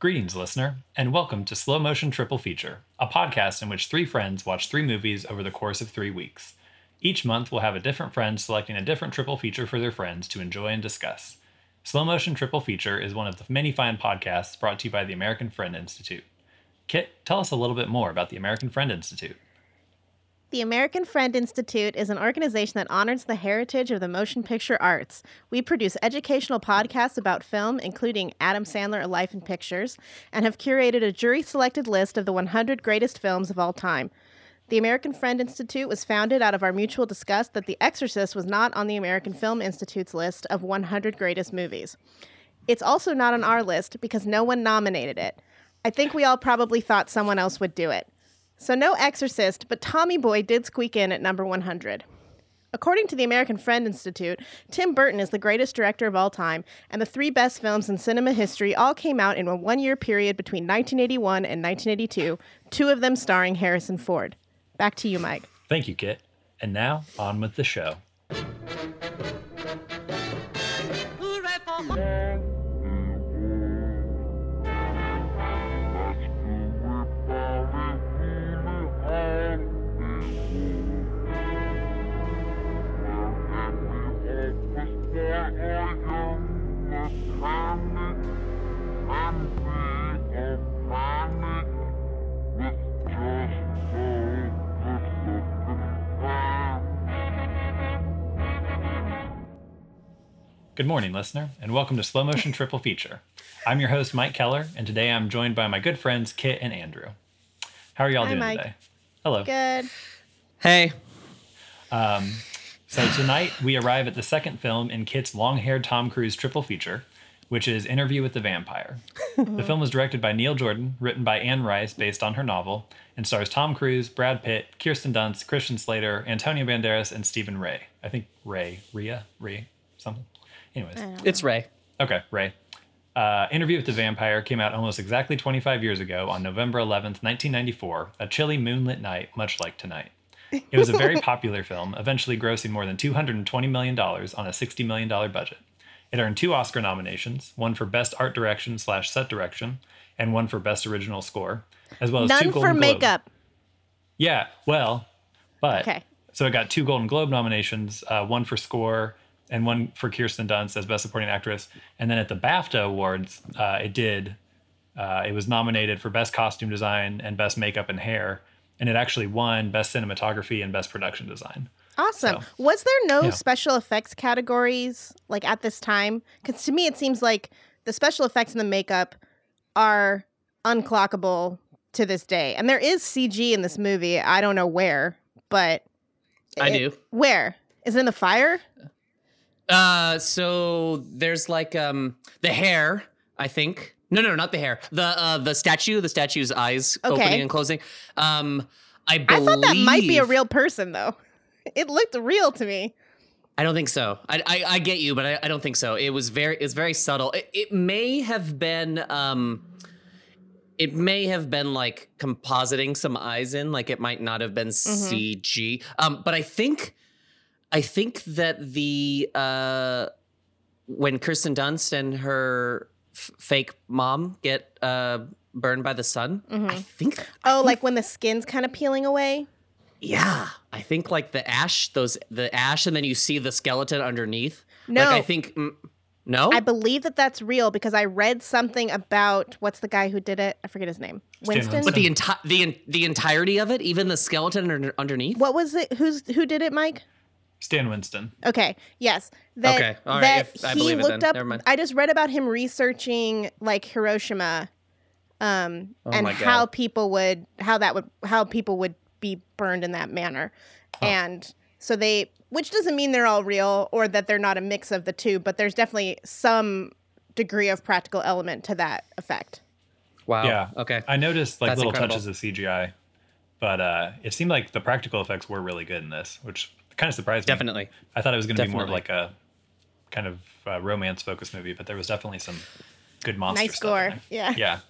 Greetings, listener, and welcome to Slow Motion Triple Feature, a podcast in which three friends watch three movies over the course of three weeks. Each month, we'll have a different friend selecting a different triple feature for their friends to enjoy and discuss. Slow Motion Triple Feature is one of the many fine podcasts brought to you by the American Friend Institute. Kit, tell us a little bit more about the American Friend Institute. The American Friend Institute is an organization that honors the heritage of the motion picture arts. We produce educational podcasts about film, including Adam Sandler, A Life in Pictures, and have curated a jury selected list of the 100 greatest films of all time. The American Friend Institute was founded out of our mutual disgust that The Exorcist was not on the American Film Institute's list of 100 greatest movies. It's also not on our list because no one nominated it. I think we all probably thought someone else would do it. So, no Exorcist, but Tommy Boy did squeak in at number 100. According to the American Friend Institute, Tim Burton is the greatest director of all time, and the three best films in cinema history all came out in a one year period between 1981 and 1982, two of them starring Harrison Ford. Back to you, Mike. Thank you, Kit. And now, on with the show. Good morning, listener, and welcome to Slow Motion Triple Feature. I'm your host, Mike Keller, and today I'm joined by my good friends, Kit and Andrew. How are y'all Hi, doing Mike. today? Hello. Good. Hey. Um, so tonight we arrive at the second film in Kit's long-haired Tom Cruise triple feature, which is Interview with the Vampire. the film was directed by Neil Jordan, written by Anne Rice, based on her novel, and stars Tom Cruise, Brad Pitt, Kirsten Dunst, Christian Slater, Antonio Banderas, and Stephen Rea. I think Ray, Ria, Ray, something. Anyways, It's Ray. Okay, Ray. Uh, Interview with the Vampire came out almost exactly 25 years ago on November 11th, 1994, a chilly moonlit night, much like tonight. It was a very popular film, eventually grossing more than $220 million on a $60 million budget. It earned two Oscar nominations, one for Best Art Direction slash Set Direction, and one for Best Original Score, as well as two Golden for Globe- makeup. Yeah, well, but Okay. so it got two Golden Globe nominations, uh, one for score and one for Kirsten Dunst as Best Supporting Actress. And then at the BAFTA Awards, uh, it did. Uh, it was nominated for Best Costume Design and Best Makeup and Hair, and it actually won Best Cinematography and Best Production Design. Awesome. So- Was there no Yeah. special effects categories like at this time? Because to me, it seems like the special effects and the makeup are unclockable to this day. And there is CG in this movie. I don't know where, but I it- do. Where is it in the fire? Uh, so there's like um the hair, I think. No, no, not the hair. The uh the statue, the statue's eyes Okay. opening and closing. Um, I I thought that might be a real person, though. It looked real to me. I don't think so. I I, I get you, but I, I don't think so. It was very it's very subtle. It, it may have been um. It may have been like compositing some eyes in, like it might not have been CG. Um, but I think, I think that the uh, when Kirsten Dunst and her f- fake mom get uh burned by the sun, I think. Oh, like when the skin's kind of peeling away. Yeah, I think like the ash, those the ash, and then you see the skeleton underneath. No. like I think. Mm, no, I believe that that's real because I read something about what's the guy who did it? I forget his name. Winston. Winston. but the entire the en- the entirety of it, even the skeleton under- underneath. What was it? Who's who did it, Mike? Stan Winston. Okay. Yes. That, Okay, all right, That if- I he believe it looked then. up. Never mind. I just read about him researching like Hiroshima, um, and Oh my how people would how that would how people would be burned in that manner, and so they, which doesn't mean they're all real or that they're not a mix of the two, but there's definitely some degree of practical element to that effect. Wow. Yeah. Okay. I noticed like That's little incredible. touches of CGI, but uh, it seemed like the practical effects were really good in this, which kind of surprised me. Definitely. I thought it was going to be more of like a kind of uh, romance focused movie, but there was definitely some good monster Nice stuff in gore. Yeah. Yeah.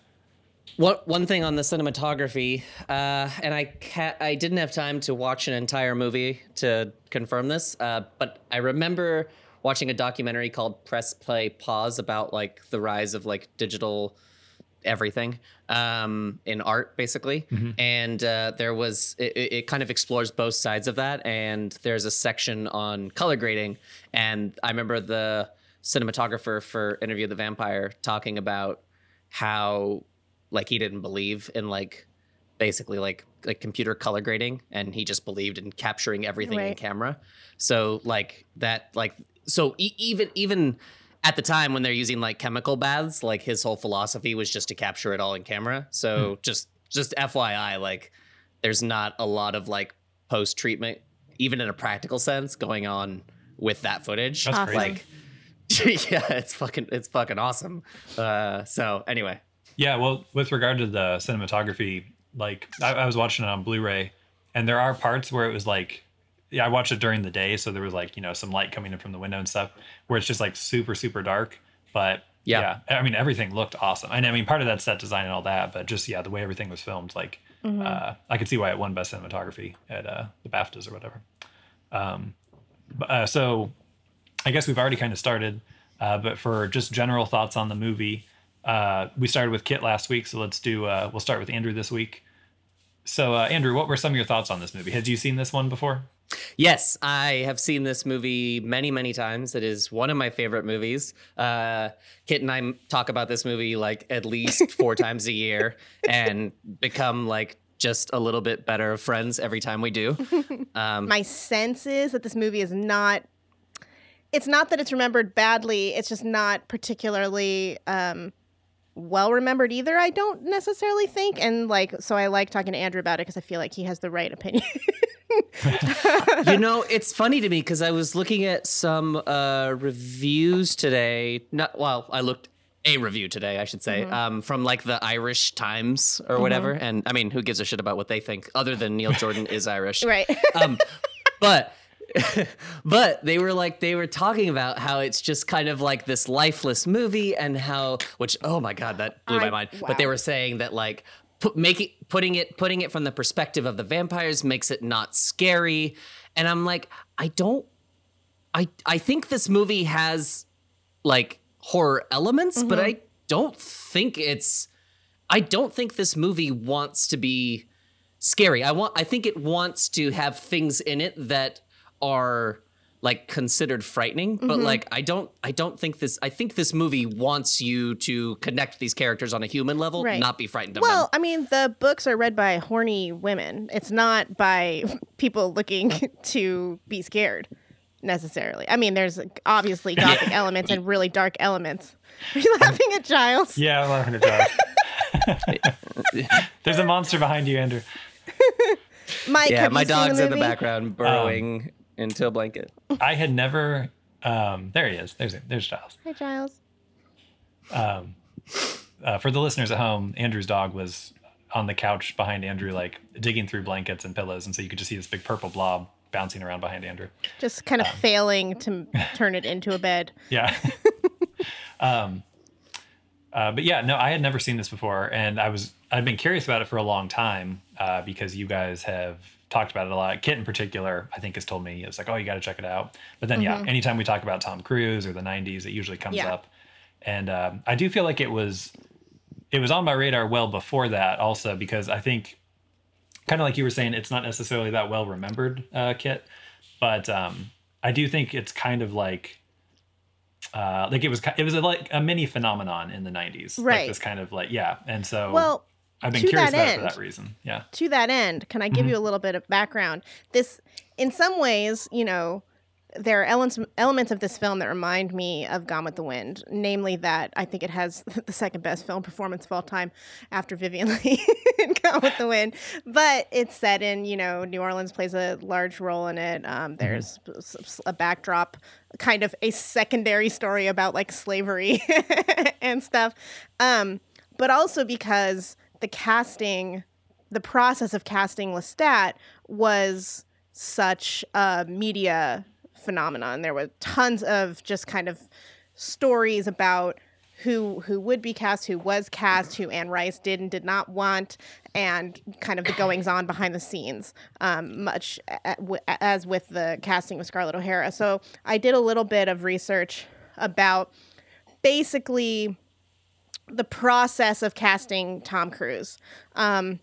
One one thing on the cinematography, uh, and I ca- I didn't have time to watch an entire movie to confirm this, uh, but I remember watching a documentary called Press Play Pause about like the rise of like digital everything um, in art, basically. And uh, there was it, it it kind of explores both sides of that. And there's a section on color grading. And I remember the cinematographer for Interview with the Vampire talking about how like he didn't believe in like basically like like computer color grading and he just believed in capturing everything in camera so like that like so e- even even at the time when they're using like chemical baths like his whole philosophy was just to capture it all in camera. So just just fyi like there's not a lot of like post treatment even in a practical sense going on with that footage. That's Awesome. like yeah it's fucking it's fucking awesome. Uh so anyway. Yeah, well, with regard to the cinematography, like I, I was watching it on Blu-ray, and there are parts where it was like, yeah, I watched it during the day, so there was like you know some light coming in from the window and stuff, where it's just like super super dark. But Yeah. yeah, I mean everything looked awesome, and I mean part of that set design and all that, but just yeah, the way everything was filmed, like uh, I could see why it won best cinematography at uh, the BAFTAs or whatever. Um, but, uh, so I guess we've already kind of started, uh, but for just general thoughts on the movie, uh, we started with Kit last week, so let's do. Uh, we'll start with Andrew this week. So, uh, Andrew, what were some of your thoughts on this movie? Had you seen this one before? Yes, I have seen this movie many, many times. It is one of my favorite movies. Uh, Kit and I talk about this movie like at least four times a year and become like just a little bit better friends every time we do. Um, My sense is that this movie is not. It's not that it's remembered badly. It's just not particularly um, well remembered either. I don't necessarily think, and like, so I like talking to Andrew about it because I feel like he has the right opinion. you know, it's funny to me because I was looking at some uh, reviews today. Not well, I looked a review today, I should say, um, from like the Irish Times or whatever. And I mean, who gives a shit about what they think, other than Neil Jordan is Irish, right. um, but but they were like they were talking about how it's just kind of like this lifeless movie and how which oh my god that blew I- my mind but they were saying that like put, make it putting it putting it from the perspective of the vampires makes it not scary and i'm like i don't i i think this movie has like horror elements but mm-hmm. i don't think it's i don't think this movie wants to be scary. I want I think it wants to have things in it that are like considered frightening, but mm-hmm. like I don't I don't think this I think this movie wants you to connect these characters on a human level, Right. not be frightened of Well, them. I mean, the books are read by horny women. It's not by people looking to be scared necessarily. I mean, there's obviously gothic elements and really dark elements. Are you laughing at Giles? Yeah, I'm laughing at giles There's a monster behind you, Andrew. Mike, Yeah, my you seen dog's in the background burrowing into a blanket. I had never. Um, there he is. There's there's Giles. Hi, Giles. Um, uh, for the listeners at home, Andrew's dog was on the couch behind Andrew, like digging through blankets and pillows, and so you could just see this big purple blob bouncing around behind Andrew. Just kind of Um. failing to turn it into a bed. Yeah. um, uh, but yeah, no, I had never seen this before, and I was I'd been curious about it for a long time uh, because you guys have talked about it a lot. Kit in particular, I think, has told me it's like, oh, you got to check it out. But then, yeah, anytime we talk about Tom Cruise or the '90s, it usually comes Yeah. up, and um, I do feel like it was it was on my radar well before that, also because I think, kind of like you were saying, it's not necessarily that well remembered, uh, Kit, but um, I do think it's kind of like uh, like it was it was a, like a mini phenomenon in the 90s Right. like this kind of like yeah and so Well, i've been to curious that about it for end- that reason yeah to that end, can I give Mhm. you a little bit of background? This, in some ways, you know, there are elements elements of this film that remind me of Gone with the Wind, namely that I think it has the second best film performance of all time after Vivian Lee in Gone with the Wind. But it's set in, you know, New Orleans plays a large role in it. Um, there's a backdrop, kind of a secondary story about like slavery and stuff. Um, but also because the casting, the process of casting Lestat was such a media phenomenon. There were tons of just kind of stories about who who would be cast, who was cast, who Anne Rice did and did not want, and kind of the goings on behind the scenes, um, much as with the casting of Scarlett O'Hara. So I did a little bit of research about basically the process of casting Tom Cruise. Um,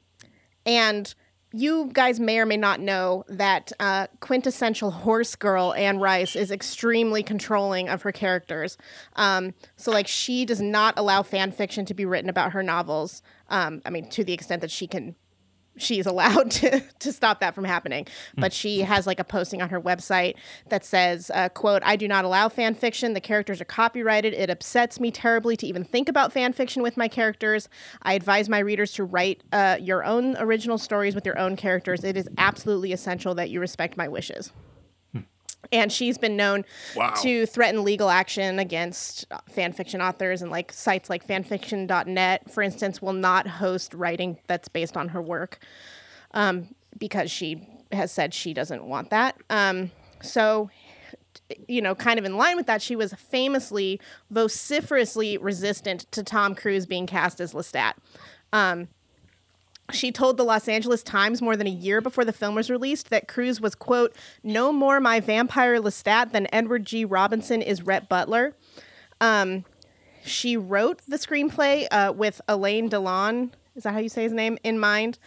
and you guys may or may not know that uh, quintessential horse girl Anne Rice is extremely controlling of her characters. Um, so, like, she does not allow fan fiction to be written about her novels. Um, I mean, to the extent that she can she's allowed to to stop that from happening. But she has like a posting on her website that says uh, quote i do not allow fan fiction. The characters are copyrighted. It upsets me terribly to even think about fan fiction with my characters. I advise my readers to write uh, your own original stories with your own characters. It is absolutely essential that you respect my wishes and she's been known to threaten legal action against uh, fan fiction authors and like sites like fanfiction.net for instance will not host writing that's based on her work um, because she has said she doesn't want that. Um, so you know kind of in line with that she was famously vociferously resistant to tom cruise being cast as lestat. Um, she told the Los Angeles Times more than a year before the film was released that Cruise was, quote, no more my vampire Lestat than Edward G. Robinson is Rhett Butler. Um, she wrote the screenplay uh, with Alain Delon, is that how you say his name, in mind.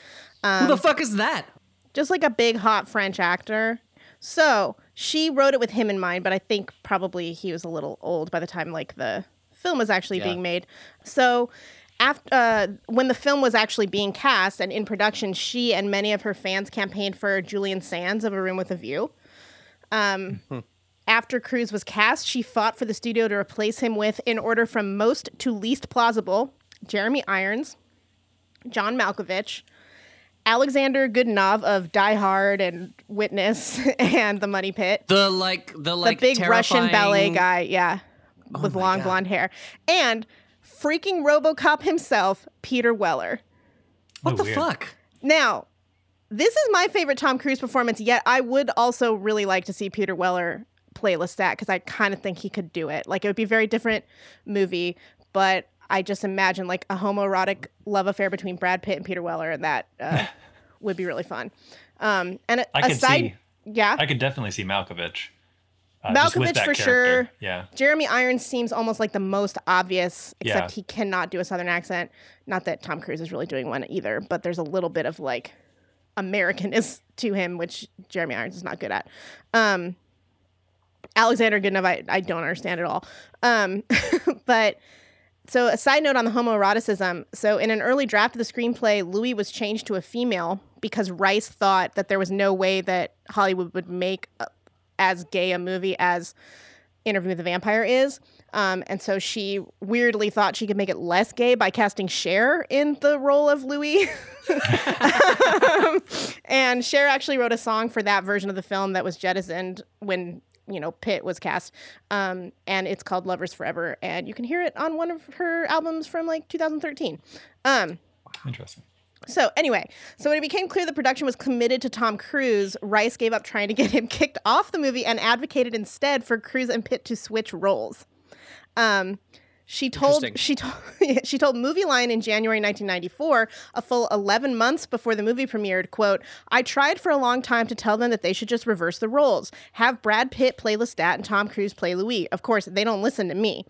Who the fuck is that? Just like a big, hot French actor. So she wrote it with him in mind, but I think probably he was a little old by the time like the film was actually Yeah. being made. So after uh, when the film was actually being cast and in production, she and many of her fans campaigned for Julian Sands of A Room with a View. Um, after Cruise was cast, she fought for the studio to replace him with, in order from most to least plausible, Jeremy Irons, John Malkovich, Alexander Godunov of Die Hard and Witness and The Money Pit, The like the like the big Russian ballet guy, yeah, with long God. blonde hair, and freaking RoboCop himself, Peter Weller. What Oh, the weird. fuck? Now, this is my favorite Tom Cruise performance yet. I would also really like to see Peter Weller play Lestat because I kind of think he could do it. Like it would be a very different movie, but I just imagine like a homoerotic love affair between Brad Pitt and Peter Weller, and that uh, would be really fun. Um, and a- I could aside, see- yeah, I could definitely see Malkovich. Uh, Malkovich for character. sure. Yeah. Jeremy Irons seems almost like the most obvious, except Yeah. he cannot do a Southern accent. Not that Tom Cruise is really doing one either, but there's a little bit of like Americanness to him, which Jeremy Irons is not good at. Um, Alexander Godunov, I, I don't understand at all. Um, but so a side note on the homoeroticism. So in an early draft of the screenplay, Louis was changed to a female because Rice thought that there was no way that Hollywood would make a, as gay a movie as Interview with the Vampire is. Um, and so she weirdly thought she could make it less gay by casting Cher in the role of Louis. um, and Cher actually wrote a song for that version of the film that was jettisoned when you know Pitt was cast, um, and it's called "Lovers Forever," and you can hear it on one of her albums from like 2013. Um, Interesting. So anyway, so when it became clear the production was committed to Tom Cruise, Rice gave up trying to get him kicked off the movie and advocated instead for Cruise and Pitt to switch roles. Um, she told she told she told Movieline in January 1994, a full 11 months before the movie premiered, quote, "I tried for a long time to tell them that they should just reverse the roles. Have Brad Pitt play Lestat and Tom Cruise play Louis. Of course, they don't listen to me."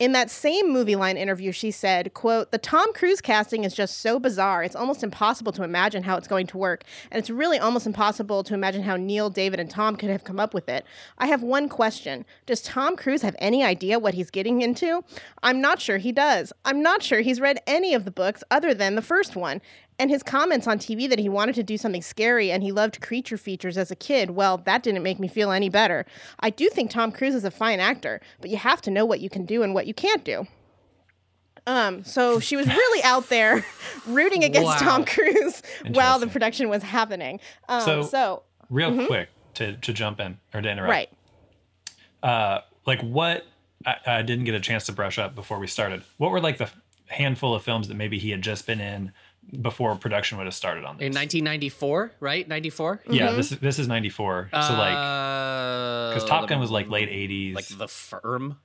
In that same Movieline interview, she said, quote, the Tom Cruise casting is just so bizarre. It's almost impossible to imagine how it's going to work. And it's really almost impossible to imagine how Neil, David, and Tom could have come up with it. I have one question. Does Tom Cruise have any idea what he's getting into? I'm not sure he does. I'm not sure he's read any of the books other than the first one. And his comments on TV that he wanted to do something scary and he loved creature features as a kid, well, that didn't make me feel any better. I do think Tom Cruise is a fine actor, but you have to know what you can do and what you can't do. Um, so she was really out there rooting against Wow. Tom Cruise while the production was happening. Um, So- so, Real quick to, to jump in or to interrupt. right. Uh, like what I, I didn't get a chance to brush up before we started. What were like the handful of films that maybe he had just been in before production would have started on this? In 1994, right? 94. yeah, Mm-hmm. this is this is ninety four. So like because because Top Gun was like late eighties. like The Firm,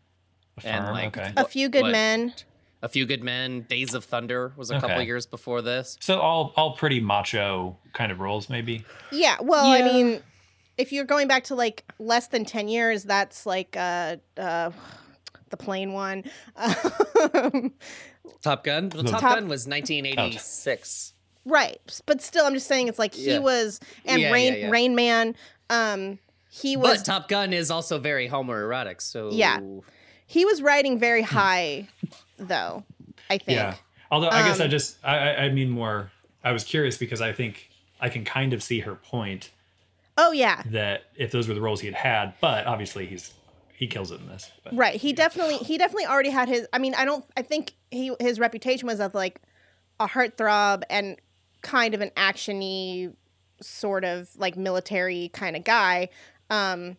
The and, like, okay. A few good what? men. A Few Good Men, Days of Thunder was a couple years before this. So all all pretty macho kind of roles, maybe. Yeah, well, I mean, if you're going back to like less than 10 years, that's like uh, uh, the plain one. Um, Top Gun. Well, The- Top, Top- Gun was 1986. Right, but still, I'm just saying it's like he Yeah. was and Yeah, Rain yeah, yeah. Rain Man. Um, he was But Top Gun is also very homoerotic. So Yeah. he was riding very high, though. I think. Yeah. Although I guess I Um, just I, I I mean more. I was curious because I think I can kind of see her point Oh yeah, that if those were the roles he had had, but obviously he's he kills it in this. But, right. He definitely he definitely already had his. I mean, I don't. I think he his reputation was as like a heartthrob and kind of an actiony sort of like military kind of guy. Um,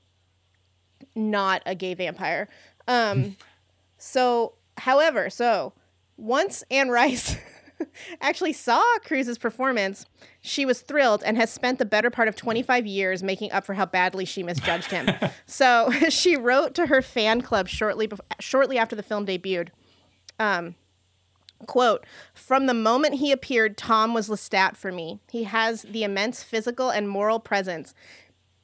not a gay vampire. Um, so, however, so once Anne Rice actually saw Cruise's performance, she was thrilled and has spent the better part of 25 years making up for how badly she misjudged him. so she wrote to her fan club shortly bef- shortly after the film debuted. Um, quote from the moment he appeared tom was lestat for me he has the immense physical and moral presence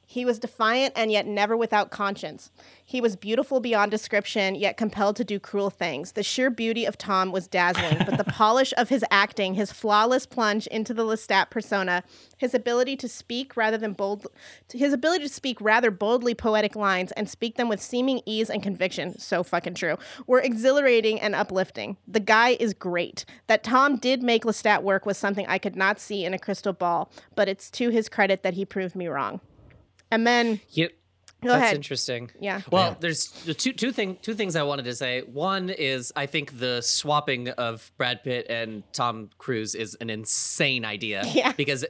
he was defiant and yet never without conscience. He was beautiful beyond description, yet compelled to do cruel things. The sheer beauty of Tom was dazzling, but the polish of his acting, his flawless plunge into the Lestat persona, his ability to speak rather than bold, his ability to speak rather boldly poetic lines and speak them with seeming ease and conviction, so fucking true, were exhilarating and uplifting. The guy is great. That Tom did make Lestat work was something I could not see in a crystal ball, but it's to his credit that he proved me wrong. And then Yep. Go That's ahead. interesting. Yeah. Well, there's two two thing two things I wanted to say. One is I think the swapping of Brad Pitt and Tom Cruise is an insane idea. Yeah. Because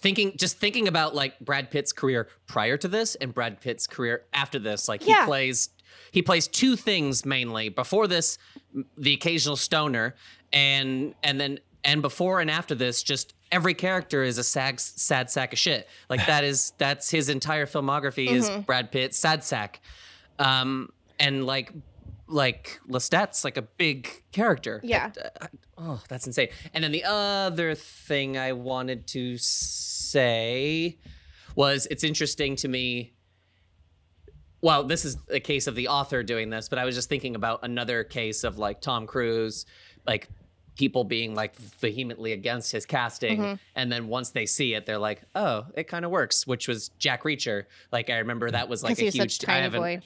thinking just thinking about like Brad Pitt's career prior to this and Brad Pitt's career after this, like he plays he plays two things mainly. Before this, the occasional stoner, and and then and before and after this, just every character is a sad, sad sack of shit. Like that is that's his entire filmography is Mm-hmm. Brad Pitt sad sack, um, and like like Lestat's like a big character. Yeah. Uh, oh, that's insane. And then the other thing I wanted to say was it's interesting to me well, this is a case of the author doing this, but I was just thinking about another case of like Tom Cruise, like people being like vehemently against his casting. Mm-hmm. And then once they see it, they're like, oh, it kind of works, which was Jack Reacher. Like, I remember that was like a huge. I tiny boy.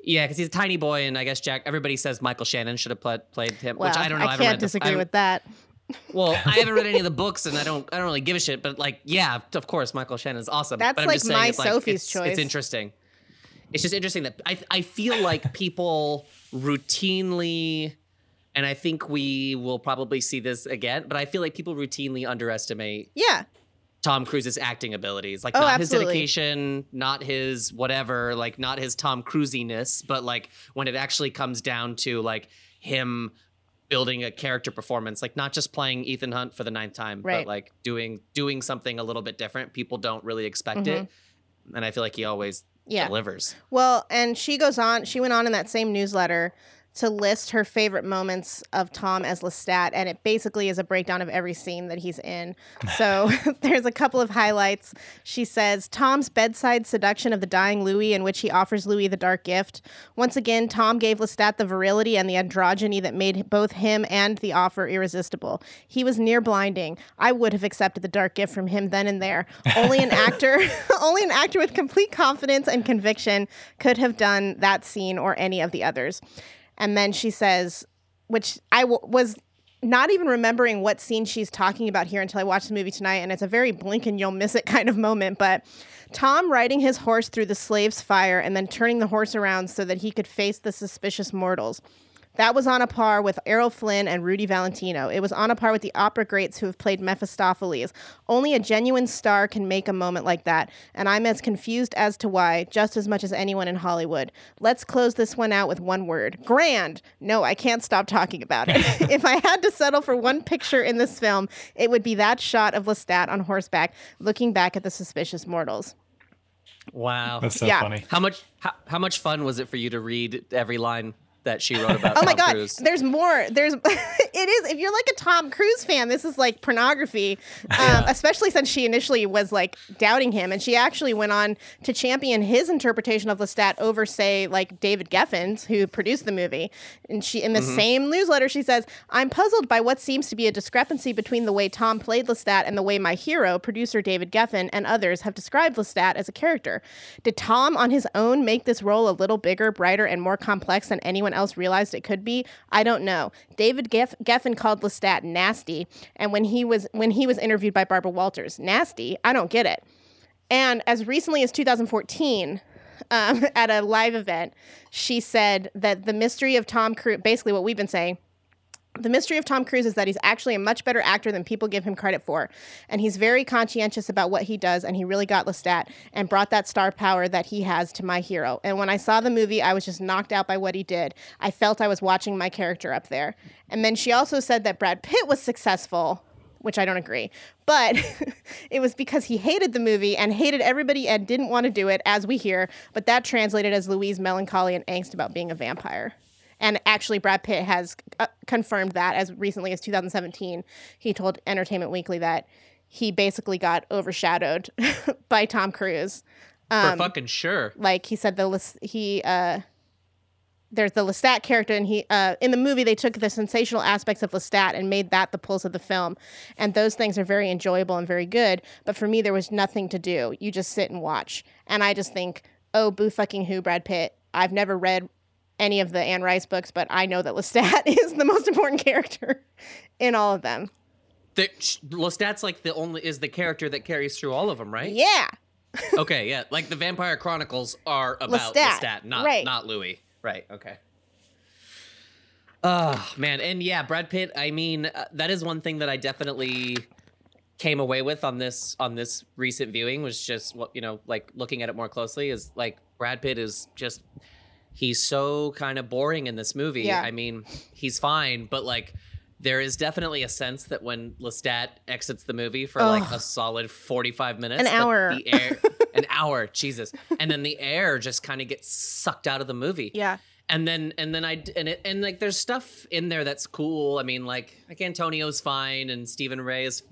Yeah, because he's a tiny boy, and I guess Jack. Everybody says Michael Shannon should have played played him, Well, which I don't know. I haven't can't read the- I disagree with that. well, I haven't read any of the books, and I don't. I don't really give a shit. But like, yeah, of course, Michael Shannon's awesome. That's but I'm like just saying my it's like, Sophie's it's, choice. It's interesting. It's just interesting that I I feel like people routinely, and I think we will probably see this again. But I feel like people routinely underestimate Yeah. Tom Cruise's acting abilities. Like Oh, not absolutely. his dedication, not his whatever, like not his Tom Cruisiness, but like when it actually comes down to like him building a character performance, like not just playing Ethan Hunt for the ninth time, Right. but like doing doing something a little bit different. People don't really expect it. And I feel like he always Mm-hmm. Yeah. delivers. Well, and she goes on, she went on in that same newsletter to list her favorite moments of Tom as Lestat, and it basically is a breakdown of every scene that he's in. So there's a couple of highlights. She says Tom's bedside seduction of the dying Louis, in which he offers Louis the dark gift. Once again, Tom gave Lestat the virility and the androgyny that made both him and the offer irresistible. He was near blinding. I would have accepted the dark gift from him then and there. Only an actor, only an actor with complete confidence and conviction could have done that scene or any of the others. And then she says, which I w- was not even remembering what scene she's talking about here until I watched the movie tonight, and it's a very blink and you'll miss it kind of moment. But Tom riding his horse through the slave's fire and then turning the horse around so that he could face the suspicious mortals. That was on a par with Errol Flynn and Rudy Valentino. It was on a par with the opera greats who have played Mephistopheles. Only a genuine star can make a moment like that, and I'm as confused as to why, just as much as anyone in Hollywood. Let's close this one out with one word grand. No, I can't stop talking about it. if I had to settle for one picture in this film, it would be that shot of Lestat on horseback looking back at the suspicious mortals. Wow. That's so Yeah. funny. how much how, how much fun was it for you to read every line that she wrote about Oh my Tom god, Cruise. there's more. There's it is if you're like a Tom Cruise fan, this is like pornography. Um, especially since she initially was like doubting him, and she actually went on to champion his interpretation of Lestat over, say, like David Geffen's, who produced the movie. And she in the Mm-hmm. same newsletter, she says, "I'm puzzled by what seems to be a discrepancy between the way Tom played Lestat and the way my hero, producer David Geffen, and others have described Lestat as a character. Did Tom on his own make this role a little bigger, brighter, and more complex than anyone else realized it could be? I don't know. David Geff- Geffen called Lestat nasty, and when he was when he was interviewed by Barbara Walters, nasty. I don't get it. And as recently as 2014, um, at a live event, she said that the mystery of Tom Cruise, basically what we've been saying, the mystery of Tom Cruise is that he's actually a much better actor than people give him credit for. And he's very conscientious about what he does, and he really got Lestat and brought that star power that he has to my hero. And when I saw the movie, I was just knocked out by what he did. I felt I was watching my character up there. And then she also said that Brad Pitt was successful, which I don't agree. But it was because he hated the movie and hated everybody and didn't want to do it, as we hear. But that translated as Louise' melancholy and angst about being a vampire. And actually, Brad Pitt has uh, confirmed that as recently as 2017. He told Entertainment Weekly that he basically got overshadowed by Tom Cruise. For fucking sure. Like he said, the he uh, there's the Lestat character, and he uh, in the movie they took the sensational aspects of Lestat and made that the pulse of the film, and those things are very enjoyable and very good. But for me, there was nothing to do. You just sit and watch, and I just think, oh, boo fucking who, Brad Pitt. I've never read any of the Anne Rice books, but I know that Lestat is the most important character in all of them. The, Lestat's like the only is the character that carries through all of them, right? Yeah, okay, yeah. Like the Vampire Chronicles are about Lestat, Lestat, not right. not Louis. Right. Okay. Oh man, and yeah, Brad Pitt. I mean, uh, that is one thing that I definitely came away with on this on this recent viewing was just what you know, like looking at it more closely is like Brad Pitt is just he's so kind of boring in this movie. Yeah. I mean, he's fine, but like there is definitely a sense that when Lestat exits the movie for like a solid 45 minutes, An hour. the air, an hour, Jesus. And then the air just kind of gets sucked out of the movie. yeah, And then and then I, and it and like there's stuff in there that's cool. I mean, like like Antonio's fine and Stephen Rea is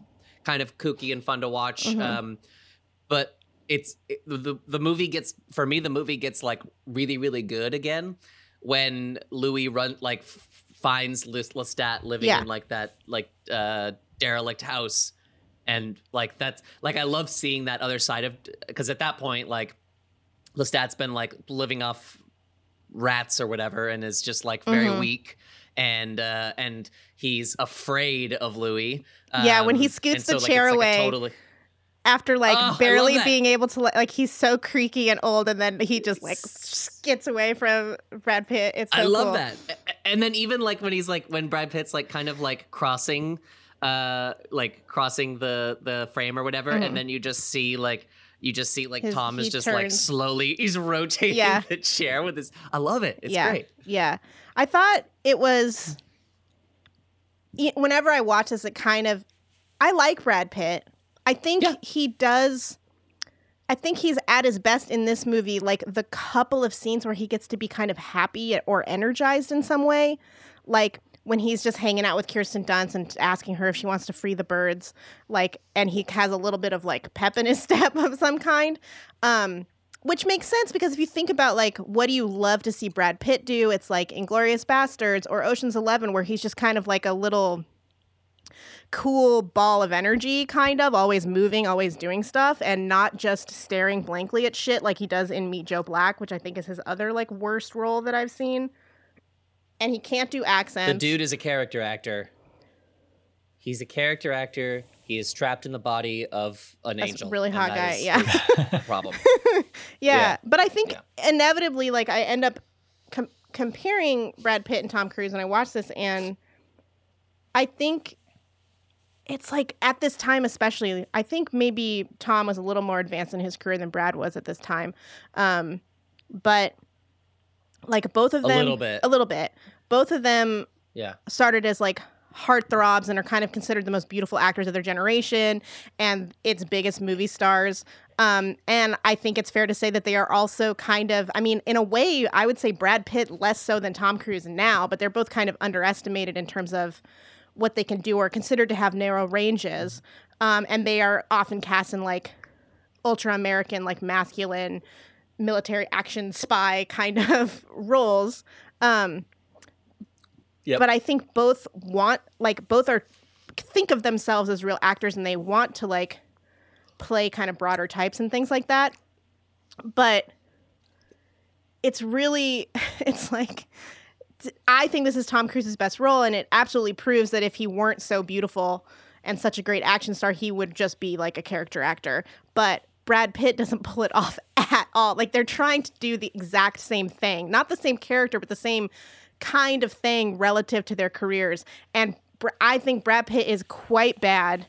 kind of kooky and fun to watch. Mm-hmm. Um, but it's it, the the movie gets for me the movie gets like really really good again when Louis run like f- finds Lestat living Yeah. in like that like uh derelict house and like that's like I love seeing that other side of because at that point like Lestat's been like living off rats or whatever and is just like very Mhm. weak and uh and he's afraid of Louis. Yeah, when he Um, scoots the so, like, chair like, away. totally after like Oh, barely being able to like he's so creaky and old and then he just like skits away from Brad Pitt. It's so I love cool. that. And then even like when he's like when Brad Pitt's like kind of like crossing uh like crossing the the frame or whatever Mhm. and then you just see like you just see like His- Tom is just like slowly he's rotating Yeah. the chair with his I love it. It's yeah, great. Yeah. I thought it was whenever I watch this it kind of I like Brad Pitt. I think Yeah. he does I think he's at his best in this movie like the couple of scenes where he gets to be kind of happy or energized in some way. Like when he's just hanging out with Kirsten Dunst and asking her if she wants to free the birds, like, and he has a little bit of like pep in his step of some kind. Um, which makes sense because if you think about like what do you love to see Brad Pitt do, it's like Inglourious Basterds or Ocean's Eleven, where he's just kind of like a little cool ball of energy, kind of always moving, always doing stuff, and not just staring blankly at shit like he does in Meet Joe Black, which I think is his other like worst role that I've seen. And he can't do accents. The dude is a character actor. He's a character actor. He is trapped in the body of an That's a angel. really hot guy, yeah. problem. yeah, Yeah. but I think Yeah. inevitably, like I end up com- comparing Brad Pitt and Tom Cruise, and I watch this, and I think it's like at this time, especially, I think maybe Tom was a little more advanced in his career than Brad was at this time, um, but like both of them A little bit. a little bit, both of them Yeah. started as like heartthrobs and are kind of considered the most beautiful actors of their generation and its biggest movie stars. Um, and I think it's fair to say that they are also kind of, I mean, in a way, I would say Brad Pitt less so than Tom Cruise now, but they're both kind of underestimated in terms of what they can do or considered to have narrow ranges. Um, and they are often cast in like ultra American, like masculine military action spy kind of roles. Um, Yep. But I think both want, like, both are think of themselves as real actors and they want to like play kind of broader types and things like that. But it's really, it's like, I think this is Tom Cruise's best role, and it absolutely proves that if he weren't so beautiful and such a great action star, he would just be like a character actor. But Brad Pitt doesn't pull it off at all. Like they're trying to do the exact same thing, not the same character, but the same kind of thing relative to their careers. And I think Brad Pitt is quite bad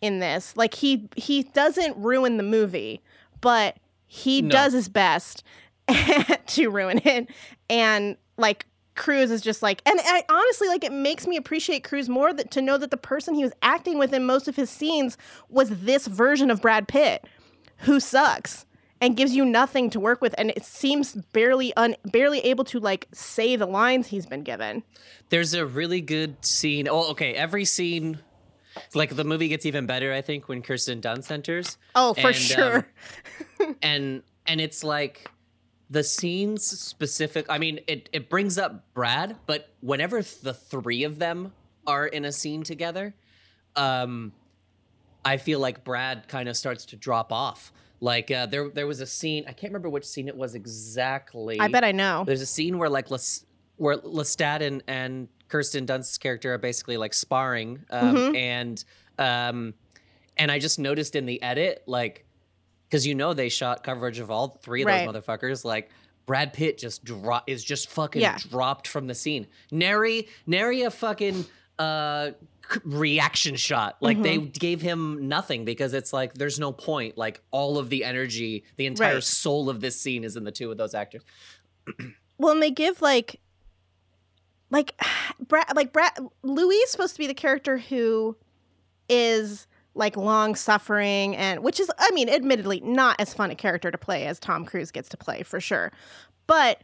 in this. Like he he doesn't ruin the movie, but he No. does his best to ruin it. And like Cruise is just like, and I honestly like it makes me appreciate Cruise more that to know that the person he was acting with in most of his scenes was this version of Brad Pitt, who sucks and gives you nothing to work with, and it seems barely un barely able to like say the lines he's been given. There's a really good scene. Oh, okay. Every scene, like the movie gets even better. I think when Kirsten Dunst enters. Oh, for And, um, sure. and and it's like the scenes specific. I mean, it it brings up Brad, but whenever the three of them are in a scene together, um, I feel like Brad kind of starts to drop off. Like uh, there there was a scene. I can't remember which scene it was exactly. I bet I know. There's a scene where like Les, where Lestat and, and Kirsten Dunst's character are basically like sparring, um, Mhm. and um, and I just noticed in the edit, like, because you know they shot coverage of all three of Right. those motherfuckers, like. Brad Pitt just drop is just fucking Yeah. dropped from the scene. Nary nary a fucking uh reaction shot. Like they Mm-hmm. gave him nothing because it's like there's no point. Like all of the energy, the entire Right. soul of this scene is in the two of those actors. Well, and they give like, like, Brad, like Brad. Louis is supposed to be the character who is like long suffering and which is, I mean, admittedly not as fun a character to play as Tom Cruise gets to play for sure. But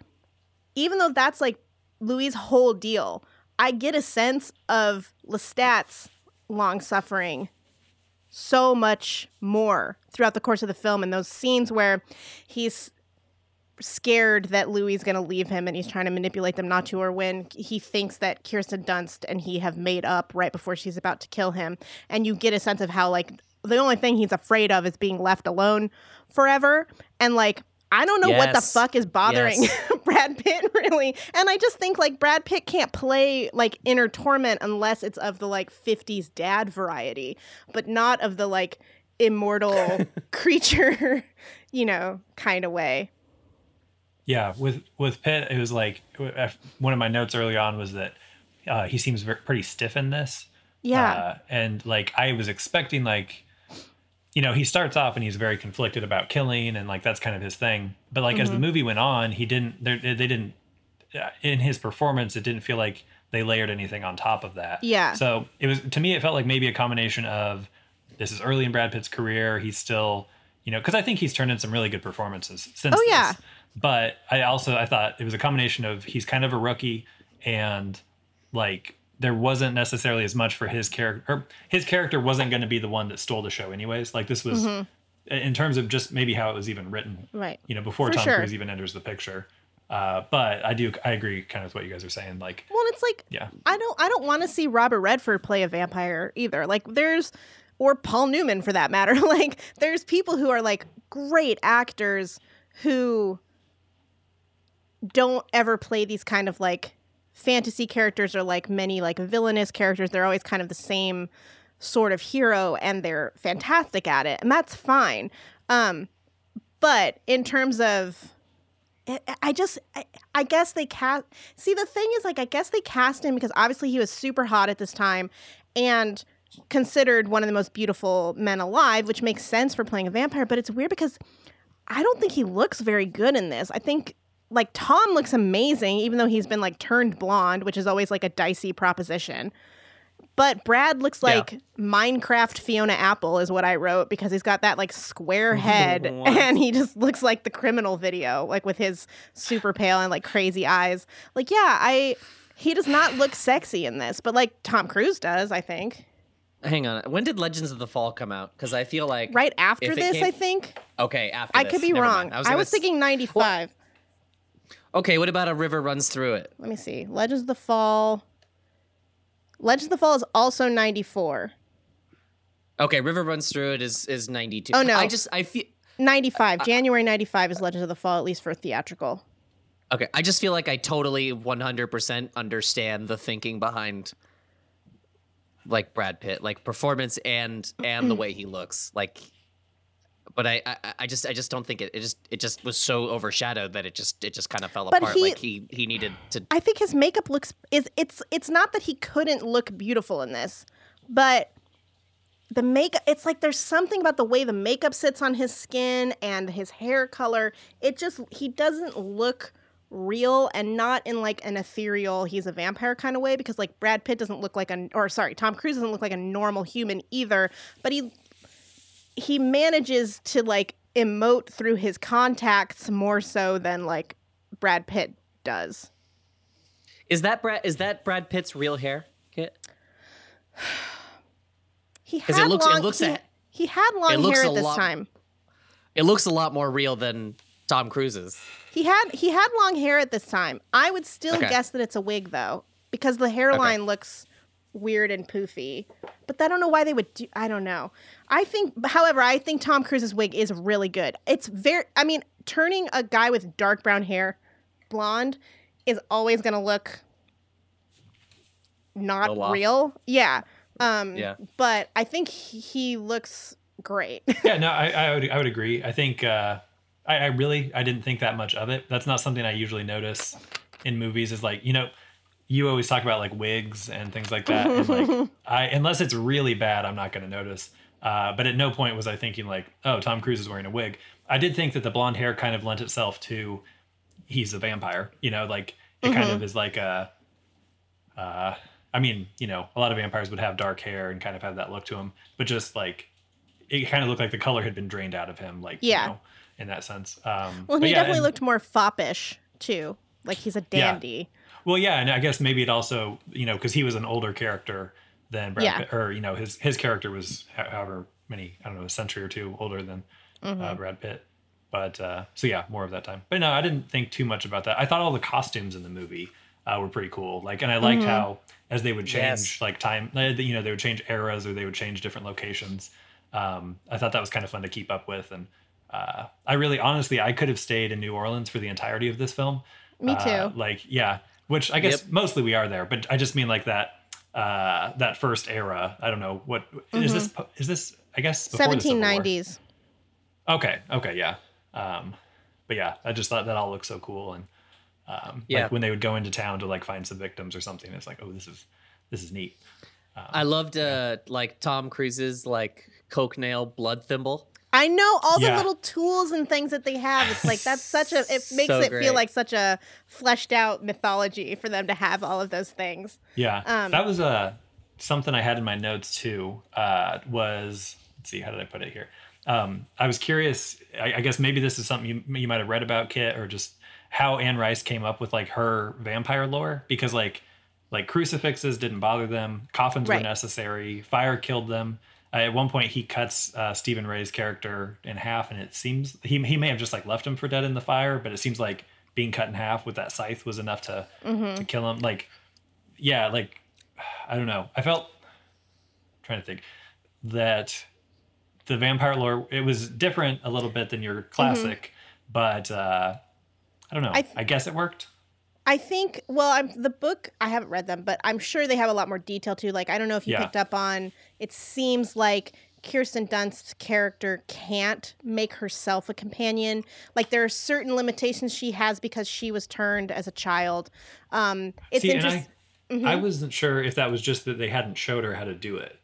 even though that's like Louis' whole deal, I get a sense of Lestat's long suffering so much more throughout the course of the film and those scenes where he's scared that Louis is going to leave him and he's trying to manipulate them not to, or when he thinks that Kirsten Dunst and he have made up right before she's about to kill him. And you get a sense of how, like, the only thing he's afraid of is being left alone forever. And, like, I don't know what the fuck is bothering Yes. Brad Pitt, really. And I just think, like, Brad Pitt can't play, like, inner torment unless it's of the, like, 50s dad variety, but not of the, like, immortal creature, you know, kind of way. Yeah, with with Pitt, it was like one of my notes early on was that uh, he seems very, pretty stiff in this. Yeah. Uh, and like I was expecting, like, you know, he starts off and he's very conflicted about killing, and like that's kind of his thing. But like as the movie went on, he didn't. They they didn't. uh, In his performance, it didn't feel like they layered anything on top of that. Yeah. So it was to me, it felt like maybe a combination of this is early in Brad Pitt's career. He's still, you know, because I think he's turned in some really good performances since. Oh, yeah. this. But I also I thought it was a combination of he's kind of a rookie and like there wasn't necessarily as much for his character or his character wasn't going to be the one that stole the show anyways like this was in terms of just maybe how it was even written Right. you know before For tom sure. cruise even enters the picture uh, but i do i agree kind of with what you guys are saying like Well, it's like yeah I don't I don't want to see Robert Redford play a vampire either. Like there's or Paul Newman for that matter. like there's people who are like great actors who don't ever play these kind of like fantasy characters or like many like villainous characters. They're always kind of the same sort of hero and they're fantastic at it. And that's fine. Um but in terms of I- just, I, I guess they cast. See, the thing is, like, I guess they cast him because obviously he was super hot at this time and considered one of the most beautiful men alive, which makes sense for playing a vampire. But it's weird because I don't think he looks very good in this. I think, like, Tom looks amazing, even though he's been, like, turned blonde, which is always, like, a dicey proposition. But Brad looks Yeah. like Minecraft Fiona Apple is what I wrote because he's got that like square head and he just looks like the criminal video, like with his super pale and like crazy eyes. Like, yeah, I he does not look sexy in this, but like Tom Cruise does, I think. Hang on. When did Legends of the Fall come out? Because I feel like Right after this, came- I think. Okay, after this. I this. could be Never wrong. mind. I was, gonna s- thinking 95. Okay, what about a river runs through it? Let me see. Legends of the Fall. Legends of the Fall is also 94. Okay, river runs through it is is ninety two. Oh, no. I just I feel 95. January 95 is Legends of the Fall, at least for theatrical. okay. I just feel like I totally one hundred percent understand the thinking behind like Brad Pitt, like performance and and the way he looks, like. But I, I, I just, I just don't think it. It just, it just was so overshadowed that it just, it just kind of fell But apart. he- like he, he needed to. I think his makeup looks is it's it's not that he couldn't look beautiful in this, but the makeup it's like there's something about the way the makeup sits on his skin and his hair color. It just he doesn't look real and not in like an ethereal he's a vampire kind of way because like Brad Pitt doesn't look like a or sorry, Tom Cruise doesn't look like a normal human either, but he he manages to like emote through his contacts more so than like Brad Pitt does. Is that Brad? Is that Brad Pitt's real hair? Kit? He had it looks- it looks he, he had long hair at this lot- time. It looks a lot more real than Tom Cruise's. He had he had long hair at this time. I would still Okay. guess that it's a wig though, because the hairline looks weird and poofy. But I don't know why they would do. I don't know. I think, however, I think Tom Cruise's wig is really good. It's very. I mean, turning a guy with dark brown hair blonde is always going to look not real. Yeah. Um, Yeah. But I think he, he looks great. yeah, no, I, I would I would agree. I think uh, I, I really I didn't think that much of it. That's not something I usually notice in movies. Is like you know, you always talk about like wigs and things like that. and like I unless it's really bad, I'm not going to notice. Uh, but at no point was I thinking like, oh, Tom Cruise is wearing a wig. I did think that the blonde hair kind of lent itself to he's a vampire. You know, like it kind of is like a. Uh, I mean, you know, a lot of vampires would have dark hair and kind of have that look to them, but just like it kind of looked like the color had been drained out of him, like Yeah. you know, in that sense. Um, well, he yeah, definitely and- looked more foppish too. Like he's a Yeah. Dandy. Well, yeah, and I guess maybe it also, you know, because he was an older character than Brad Yeah. Pitt, or you know, his his character was however many, I don't know, a century or two older than Mm-hmm. uh, Brad Pitt. But uh, so yeah, more of that time. But no, I didn't think too much about that. I thought all the costumes in the movie uh, were pretty cool. Like, and I liked Mm-hmm. how as they would change, Yes. like time, uh, you know, they would change eras or they would change different locations. Um, I thought that was kind of fun to keep up with, and uh, I really, honestly, I could have stayed in New Orleans for the entirety of this film. Me Uh, too. like, yeah, which I guess Yep. mostly we are there, but I just mean like that uh that first era. I don't know what is this. po- Is this? I guess before the Civil War. 1790s. Okay. Okay. Yeah. Um, but yeah, I just thought that all looked so cool, and um, Yeah. like when they would go into town to like find some victims or something, it's like, oh, this is this is neat. I loved uh like Tom Cruise's like coke nail blood thimble. I know all the little tools and things that they have. It's like that's such a. It makes So it great. feel like such a fleshed out mythology for them to have all of those things. Yeah, Um, that was uh, something I had in my notes too. Uh, was let's see, how did I put it here? Um, I was curious. I, I guess maybe this is something you you might have read about Kit, or just how Anne Rice came up with like her vampire lore, because like like crucifixes didn't bother them, coffins Right. were necessary, fire killed them. Uh, at one point, he cuts uh, Stephen Rea's character in half, and it seems he he may have just like left him for dead in the fire, but it seems like being cut in half with that scythe was enough to to kill him. Like, yeah, like I don't know. I felt trying to think that the vampire lore it was different a little bit than your classic, but uh, I don't know. I I, guess it worked. I think. Well, I'm the book. I haven't read them, but I'm sure they have a lot more detail too. Like I don't know if you Yeah. picked up on. It seems like Kirsten Dunst's character can't make herself a companion. Like there are certain limitations she has because she was turned as a child. Um, it's See, interesting. I, I wasn't sure if that was just that they hadn't showed her how to do it.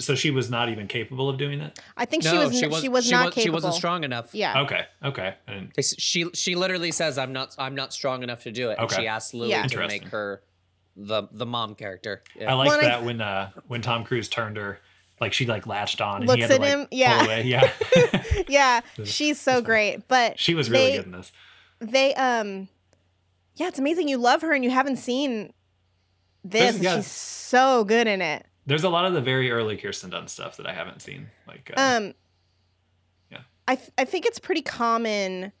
So she was not even capable of doing it. I think she was. n- she was not capable. She wasn't strong enough. Yeah. Okay, okay, and She she literally says I'm not I'm not strong enough to do it. And Okay. she asks Louis Yeah. to make her the the mom character. Yeah. I like Well, and I- that when uh when Tom Cruise turned her, like she like latched on and Looks he had to at like him, pull yeah. away. Yeah. yeah, she's so great. But she was really they, good in this. They um, yeah, it's amazing. You love her, and you haven't seen this. Yeah. She's so good in it. There's a lot of the very early Kirsten Dunst stuff that I haven't seen. Like uh, Um, Yeah. I th- I think it's pretty common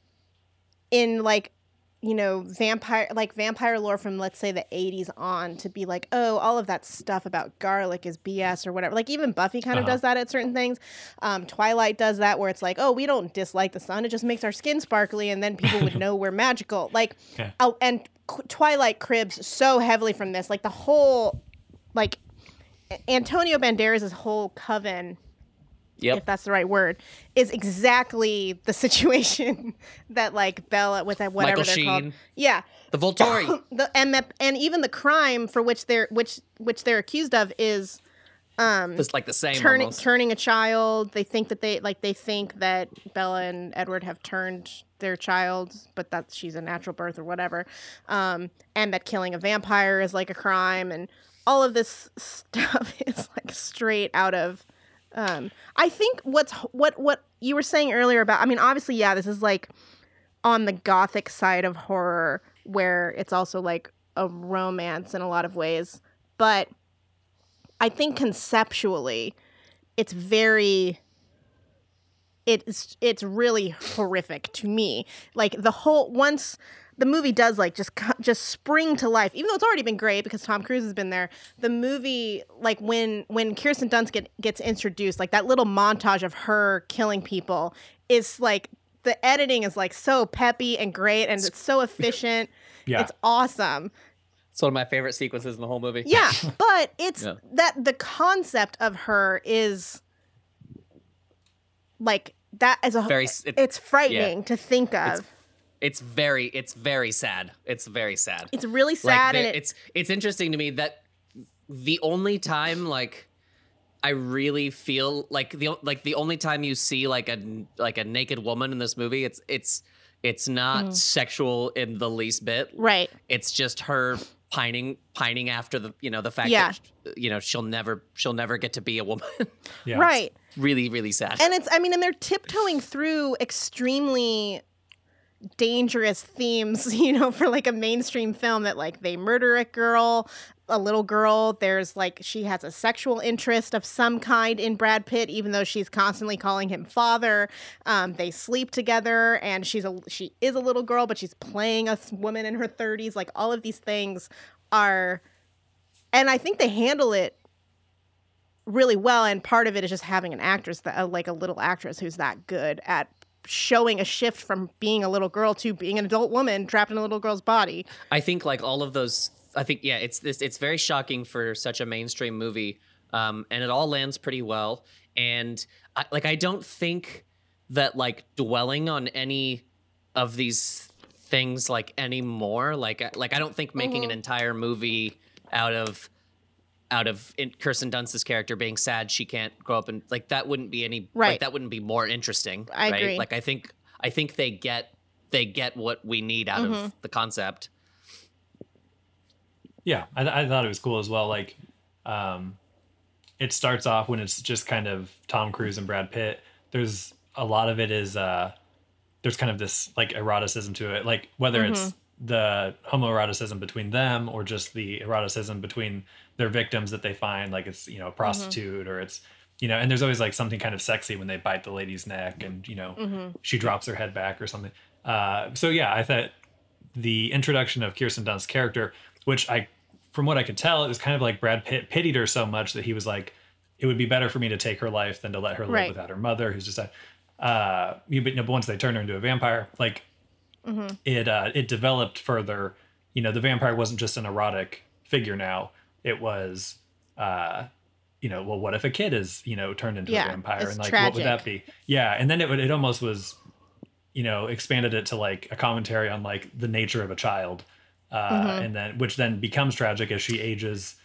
in like you know vampire like vampire lore from let's say the 80s on to be like oh all of that stuff about garlic is bs or whatever. Like even buffy kind of Uh-huh. does that at certain things. Um, twilight does that where it's like oh we don't dislike the sun. It just makes our skin sparkly and then people would know we're magical. Like Yeah. oh, and Qu- twilight cribs so heavily from this. Like the whole like antonio banderas' whole coven Yep. if that's the right word, is exactly the situation that like Bella with that whatever Michael they're called. Yeah, The Volturi. the and and even the crime for which they're which which they're accused of is um it's like the same turning almost. turning a child. They think that they like they think that Bella and Edward have turned their child, but that she's a natural birth or whatever. Um, and that killing a vampire is like a crime, and all of this stuff is like straight out of. Um, I think what's what what you were saying earlier about. I mean, obviously, yeah, this is like on the gothic side of horror, where it's also like a romance in a lot of ways, but I think conceptually, it's very. It's it's really horrific to me. Like the whole once the movie does like just just spring to life, even though it's already been great because Tom Cruise has been there. The movie, like when when Kirsten Dunst get, gets introduced, like that little montage of her killing people is like the editing is like so peppy and great and it's so efficient. yeah. It's awesome. It's one of my favorite sequences in the whole movie. Yeah, but it's Yeah. that the concept of her is like that is a Very s- it- it's frightening to think of. It's- It's, It's very it's very sad. It's very sad. It's really like sad there- and it, it's it's interesting to me that the only time like I really feel like the like the only time you see like a like a naked woman in this movie, it's it's it's not Mm. sexual in the least bit. right. It's just her pining pining after the you know the fact Yeah. that you know she'll never she'll never get to be a woman. yeah. Right. really really sad. And it's I mean and they're tiptoeing through extremely dangerous themes, you know, for like a mainstream film that like they murder a girl, a little girl, there's like she has a sexual interest of some kind in Brad Pitt even though she's constantly calling him father. Um, they sleep together and she's a she is a little girl but she's playing a woman in her 30s like all of these things are and I think they handle it really well and part of it is just having an actress that uh, like a little actress who's that good at showing a shift from being a little girl to being an adult woman trapped in a little girl's body I think like all of those. I think yeah, it's this. It's very shocking for such a mainstream movie, um, and it all lands pretty well. And I, like, I don't think that like dwelling on any of these things like anymore. Like, like I don't think making an entire movie out of out of in, Kirsten Dunst's character being sad she can't grow up and like that wouldn't be any Right. like that wouldn't be more interesting. I right? agree. Like I think I think they get they get what we need out Mm-hmm. of the concept. Yeah, I, I thought it was cool as well. Like, um, it starts off when it's just kind of Tom Cruise and Brad Pitt. There's a lot of it is uh, there's kind of this like eroticism to it, like whether it's the homoeroticism between them or just the eroticism between their victims that they find, like it's you know a prostitute or it's you know, and there's always like something kind of sexy when they bite the lady's neck and you know she drops her head back or something. Uh, so yeah, I thought the introduction of Kirsten Dunst's character, which I, from what I could tell, it was kind of like Brad Pitt pitied her so much that he was like, it would be better for me to take her life than to let her live Right. without her mother, who's just a, uh, you but you know, once they turned her into a vampire, like it, uh, it developed further. You know, the vampire wasn't just an erotic figure now; it was, uh, you know, well, what if a kid is, you know, turned into Yeah, a vampire, and like, what would that be? Yeah, and then it would, it almost was you know expanded it to like a commentary on like the nature of a child uh Mm-hmm. and then which then becomes tragic as she ages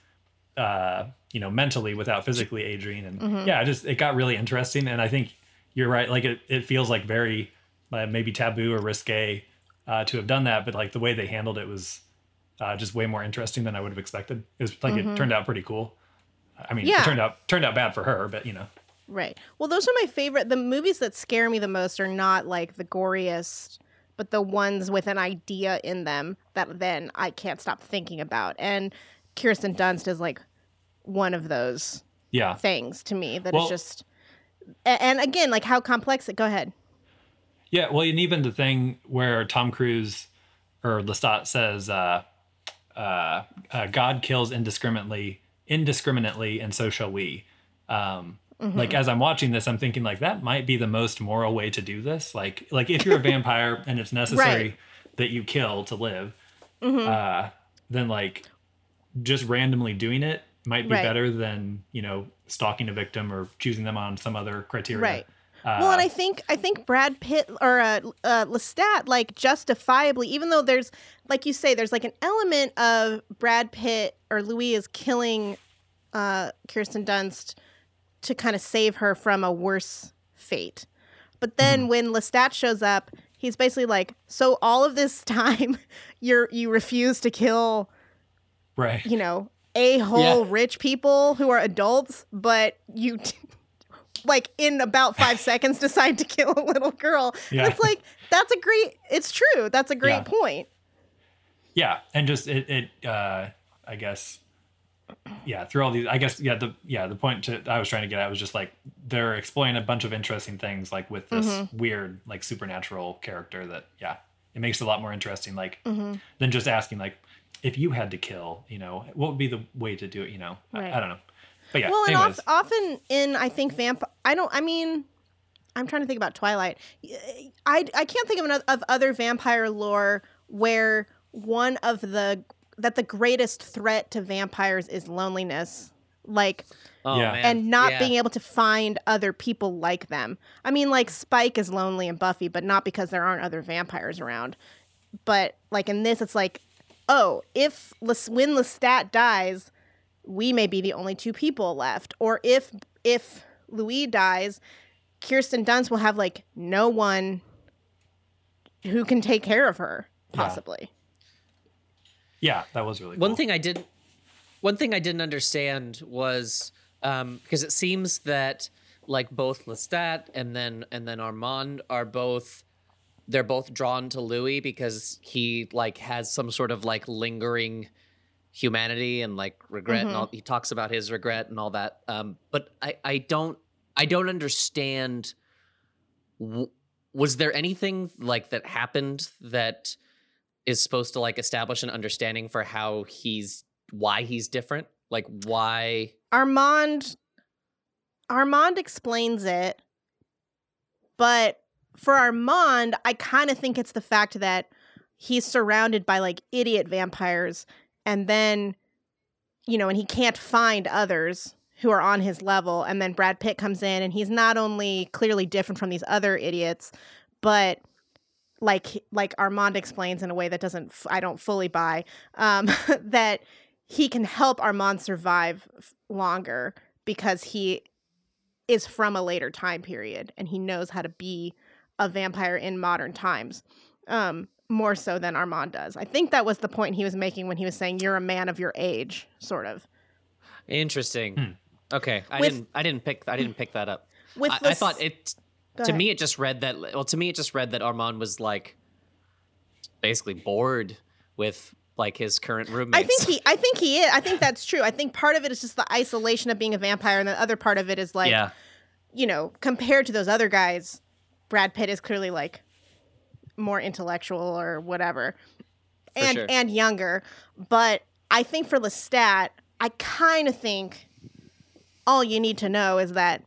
uh you know mentally without physically aging and Mm-hmm. yeah it just it got really interesting and i think you're right like it, it feels like very uh, maybe taboo or risque uh to have done that but like the way they handled it was uh, just way more interesting than I would have expected. It was like it turned out pretty cool. I mean, Mm-hmm. Yeah. it turned out turned out bad for her, but you know, Right. Well, those are my favorite. The movies that scare me the most are not like the goriest, but the ones with an idea in them that then I can't stop thinking about. And Kirsten Dunst is like one of those yeah, things to me that is Well- just. And again, like how complex it. Go ahead. yeah. Well, and even the thing where Tom Cruise or Lestat says, uh, uh, uh, "God kills indiscriminately, indiscriminately, and so shall we." Um, Mm-hmm. Like as I'm watching this, I'm thinking like that might be the most moral way to do this. Like, like if you're a vampire and it's necessary Right. that you kill to live, Mm-hmm. uh, then like just randomly doing it might be Right. better than you know stalking a victim or choosing them on some other criteria. Right. Uh, well, and I think I think Brad Pitt or uh, uh, Lestat like justifiably, even though there's like you say, there's like an element of Brad Pitt or Louis is killing uh, Kirsten Dunst to kind of save her from a worse fate. But then when Lestat shows up, he's basically like, "So all of this time, you're you refuse to kill, right. you know, a whole Yeah. rich people who are adults, but you." like in about five seconds decide to kill a little girl And Yeah. it's like that's a great it's true that's a great Yeah. point Yeah, and just it, it uh, I guess, yeah, through all these, I guess, yeah, the yeah, the point to, I was trying to get at was just like they're exploring a bunch of interesting things, like with this Mm-hmm. weird, like supernatural character that, yeah, it makes it a lot more interesting, like Mm-hmm. than just asking like, if you had to kill, you know, what would be the way to do it, you know? I- I, don't know, but yeah, well and of, often in i think vamp i don't i mean i'm trying to think about twilight i i can't think of another of other vampire lore where one of the that the greatest threat to vampires is loneliness like Oh Yeah. and not Yeah. being able to find other people like them. I mean, like Spike is lonely and Buffy, but not because there aren't other vampires around. But like in this, it's like, oh, if Les- when Lestat dies, we may be the only two people left, or if if Louis dies, Kirsten Dunst will have like no one who can take care of her, possibly. yeah, that was really cool. One thing I didn't one thing I didn't understand was um because it seems that like both Lestat and then and then Armand are both they're both drawn to Louis because he like has some sort of like lingering humanity and like regret and all he talks about his regret and all that um but I I don't I don't understand w- was there anything like that happened that is supposed to like establish an understanding for how he's why he's different? Like why Armand Armand explains it, but for Armand, I kind of think it's the fact that he's surrounded by like idiot vampires and then you know, and he can't find others who are on his level and then Brad Pitt comes in and he's not only clearly different from these other idiots, but like like Armand explains in a way that doesn't f- I don't fully buy um that he can help Armand survive f- longer because he is from a later time period and he knows how to be a vampire in modern times. Um more so than Armand does. I think that was the point he was making when he was saying you're a man of your age sort of. interesting Hmm. okay i With- didn't i didn't pick i didn't pick that up With I, the I thought it to ahead. me it just read that well to me it just read that armand was like basically bored with like his current roommates I think he I think he is. I think that's true. I think part of it is just the isolation of being a vampire and the other part of it is like yeah you know, compared to those other guys, Brad Pitt is clearly like more intellectual or whatever. For and sure. and younger. But I think for Lestat, I kind of think all you need to know is that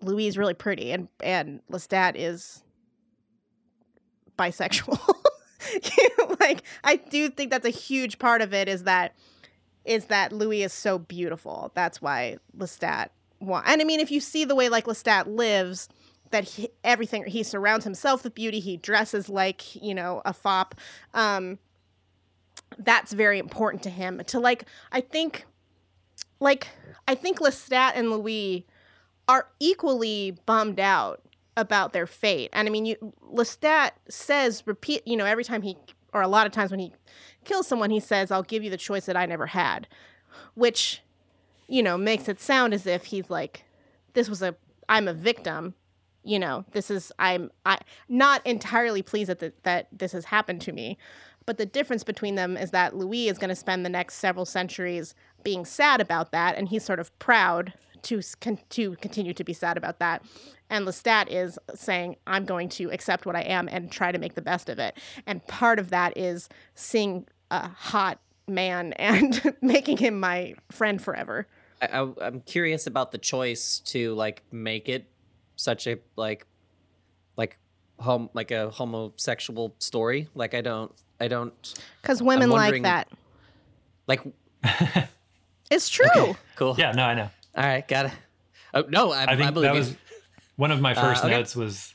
Louis is really pretty and and Lestat is bisexual. like I do think that's a huge part of it is that is that Louis is so beautiful. That's why Lestat wa- and I mean if you see the way like Lestat lives that he, everything he surrounds himself with beauty, he dresses like, you know, a fop. Um that's very important to him. To like I think like I think Lestat and Louis are equally bummed out about their fate. And I mean, you Lestat says repeat, you know, every time he or a lot of times when he kills someone, he says, I'll give you the choice that I never had, which, you know, makes it sound as if he's like, this was a, I'm a victim. You know, this is, I'm I, not entirely pleased that, the, that this has happened to me. But the difference between them is that Louis is going to spend the next several centuries being sad about that, and he's sort of proud to to continue to be sad about that. And Lestat is saying, "I'm going to accept what I am and try to make the best of it." And part of that is seeing a hot man and making him my friend forever. I, am curious about the choice to like make it such a like like home like a homosexual story. Like I don't I don't because women like that. Like it's true. Okay, cool. Yeah, no, I know. All right, got it. Oh no, I, I think I believe that you. was one of my uh, first uh, okay. notes was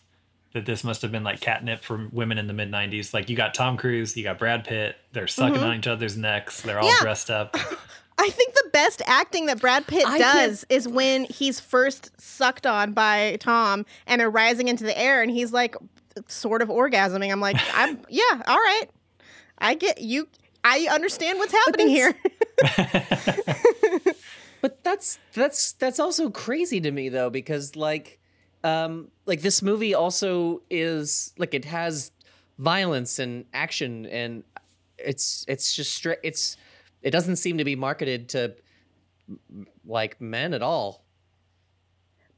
that this must have been like catnip for women in the mid '90s. Like you got Tom Cruise, you got Brad Pitt. They're sucking mm-hmm. on each other's necks. They're all yeah. dressed up. I think the best acting that Brad Pitt I does can't... is when he's first sucked on by Tom and they're rising into the air, and he's like sort of orgasming. I'm like, I'm yeah, all right. I get you. I understand what's happening here. but that's that's that's also crazy to me though because like um like this movie also is like it has violence and action and it's it's just straight it's it doesn't seem to be marketed to like men at all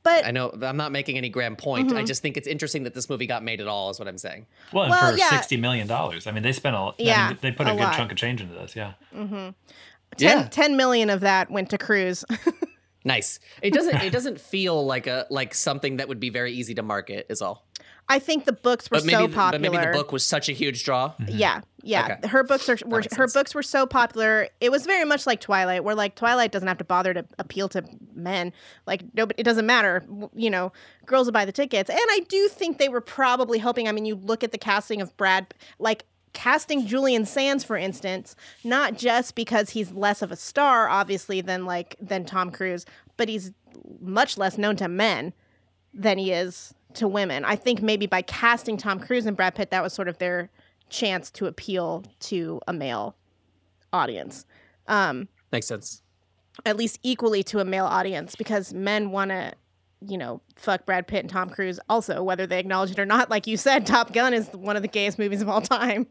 but I know I'm not making any grand point. Mm-hmm. I just think it's interesting that this movie got made at all. Is what I'm saying. Well, well for yeah. sixty million dollars, I mean, they spent a yeah, I mean, they put a, a good lot. chunk of change into this. Yeah. Mm-hmm. 10, yeah. 10 million of that went to Cruise. nice. It doesn't. It doesn't feel like a like something that would be very easy to market. Is all. I think the books were maybe, so popular. But maybe the book was such a huge draw. Mm-hmm. Yeah, yeah. Okay. Her books are were, her sense. books were so popular. It was very much like Twilight, where like Twilight doesn't have to bother to appeal to men. Like nobody, it doesn't matter. You know, girls will buy the tickets. And I do think they were probably hoping. I mean, you look at the casting of Brad, like casting Julian Sands, for instance, not just because he's less of a star, obviously, than like than Tom Cruise, but he's much less known to men than he is to women. I think maybe by casting Tom Cruise and Brad Pitt, that was sort of their chance to appeal to a male audience. Um, Makes sense. At least equally to a male audience, because men want to, you know, fuck Brad Pitt and Tom Cruise also, whether they acknowledge it or not. Like you said, Top Gun is one of the gayest movies of all time.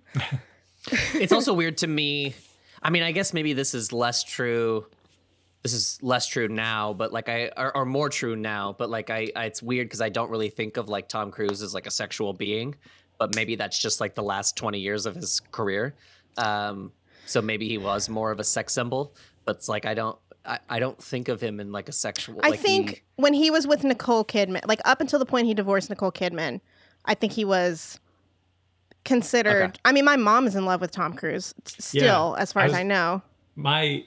it's also weird to me. I mean, I guess maybe this is less true this is less true now, but like I are, are more true now. But like I, I it's weird because I don't really think of like Tom Cruise as like a sexual being, but maybe that's just like the last twenty years of his career. Um, so maybe he was more of a sex symbol, but it's like I don't. I, I don't think of him in like a sexual. I like think he, when he was with Nicole Kidman, like up until the point he divorced Nicole Kidman, I think he was considered. Okay. I mean, my mom is in love with Tom Cruise still, yeah, as far was, as I know. My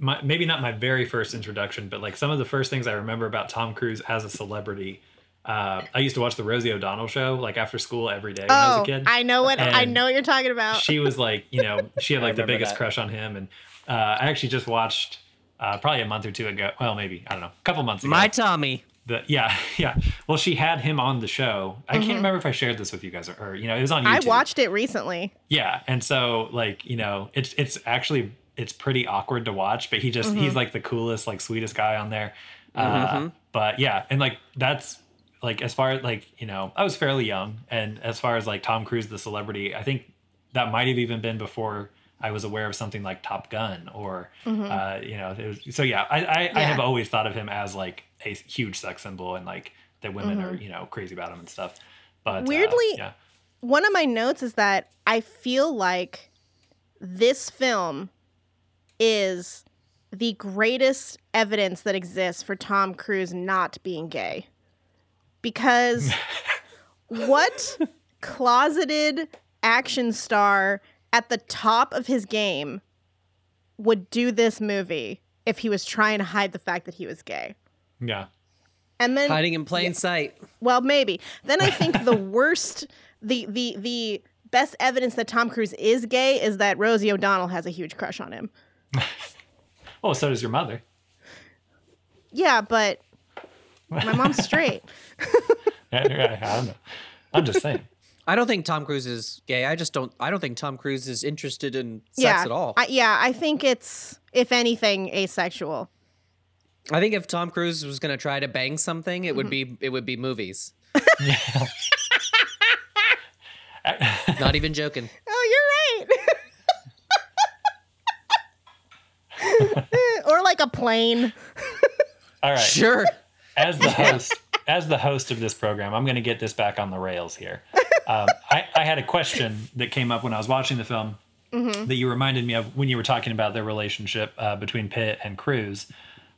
my maybe not my very first introduction, but like some of the first things I remember about Tom Cruise as a celebrity. Uh, I used to watch the Rosie O'Donnell show like after school every day when oh, I was a oh, kid. I know what and I know what you're talking about. She was like, you know, she had like the biggest that. crush on him, and uh, I actually just watched uh, probably a month or two ago. Well, maybe I don't know, a couple months ago. My Tommy. The, yeah, yeah. Well, she had him on the show. I mm-hmm. can't remember if I shared this with you guys or, or, you know, it was on YouTube. I watched it recently. Yeah, and so like you know, it's it's actually it's pretty awkward to watch, but he just mm-hmm. he's like the coolest, like sweetest guy on there. Uh, mm-hmm. but yeah, and like that's like as far as like you know, I was fairly young, and as far as like Tom Cruise the celebrity, I think that might have even been before I was aware of something like Top Gun or mm-hmm. uh, you know. Was, so yeah, I I, yeah. I, have always thought of him as like a huge sex symbol and like that women are mm-hmm. you know crazy about him and stuff. But uh, weirdly, uh, yeah. one of my notes is that I feel like this film is the greatest evidence that exists for Tom Cruise not being gay. Because what closeted action star at the top of his game would do this movie if he was trying to hide the fact that he was gay? Yeah. And then hiding in plain yeah, sight. Well, maybe. Then I think the worst the the the best evidence that Tom Cruise is gay is that Rosie O'Donnell has a huge crush on him. oh, so does your mother. Yeah, but my mom's straight. I don't know. I'm just saying. I don't think Tom Cruise is gay. I just don't. I don't think Tom Cruise is interested in sex yeah, at all. I, yeah, I think it's if anything asexual. I think if Tom Cruise was going to try to bang something, it would mm-hmm. be it would be movies. Yeah. Not even joking. Oh, you're right. or like a plane. All right. Sure. As the host, as the host of this program, I'm going to get this back on the rails here. Um, I, I had a question that came up when I was watching the film that you reminded me of when you were talking about their relationship uh, between Pitt and Cruise.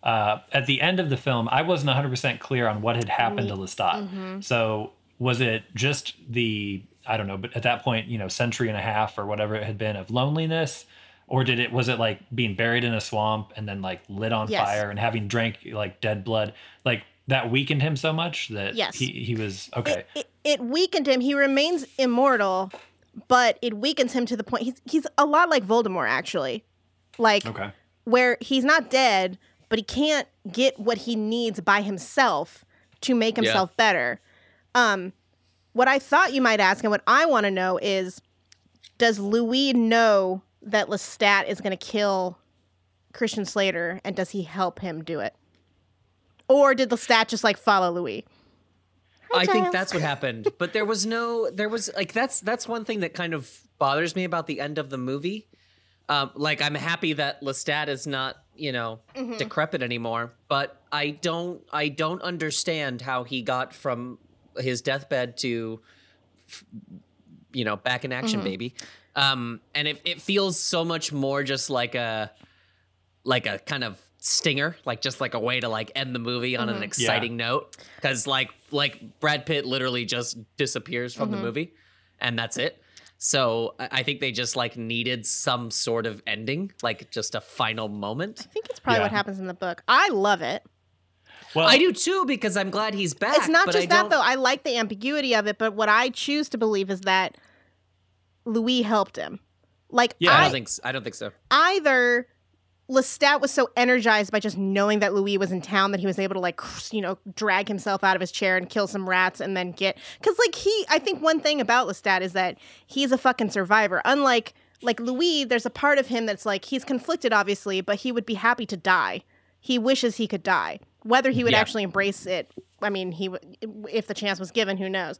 Uh, at the end of the film, I wasn't 100% clear on what had happened to Lestat. So was it just the I don't know, but at that point, you know, century and a half or whatever it had been of loneliness, or did it was it like being buried in a swamp and then like lit on Yes. fire and having drank like dead blood, like that weakened him so much that Yes. he he was okay. It, it, it weakened him. He remains immortal, but it weakens him to the point he's he's a lot like Voldemort actually. Like Okay. where he's not dead, but he can't get what he needs by himself to make Yeah. himself better. Um, what I thought you might ask, and what I want to know is, does Louis know that Lestat is going to kill Christian Slater, and does he help him do it, or did Lestat just like follow Louis? I think that's what happened. But there was no there was like that's that's one thing that kind of bothers me about the end of the movie. Um, like I'm happy that Lestat is not, you know, decrepit anymore, but I don't I don't understand how he got from his deathbed to f- you know, back in action baby. Um and it it feels so much more just like a like a kind of stinger, like just like a way to like end the movie on an exciting note. Because like like Brad Pitt literally just disappears from the movie, and that's it. So I I think they just like needed some sort of ending, like just a final moment. I think it's probably Yeah. what happens in the book. I love it. Well, I do too because I'm glad he's back. It's not but just I that don't- though. I like the ambiguity of it, but what I choose to believe is that Louis helped him. Like Yeah, I I, don't think I don't think so. either Lestat was so energized by just knowing that Louis was in town that he was able to like you know drag himself out of his chair and kill some rats and then get because like he I think one thing about Lestat is that he's a fucking survivor. Unlike like Louis, there's a part of him that's like he's conflicted obviously, but he would be happy to die. He wishes he could die. Whether he would Yeah. actually embrace it, I mean, he would if the chance was given, who knows.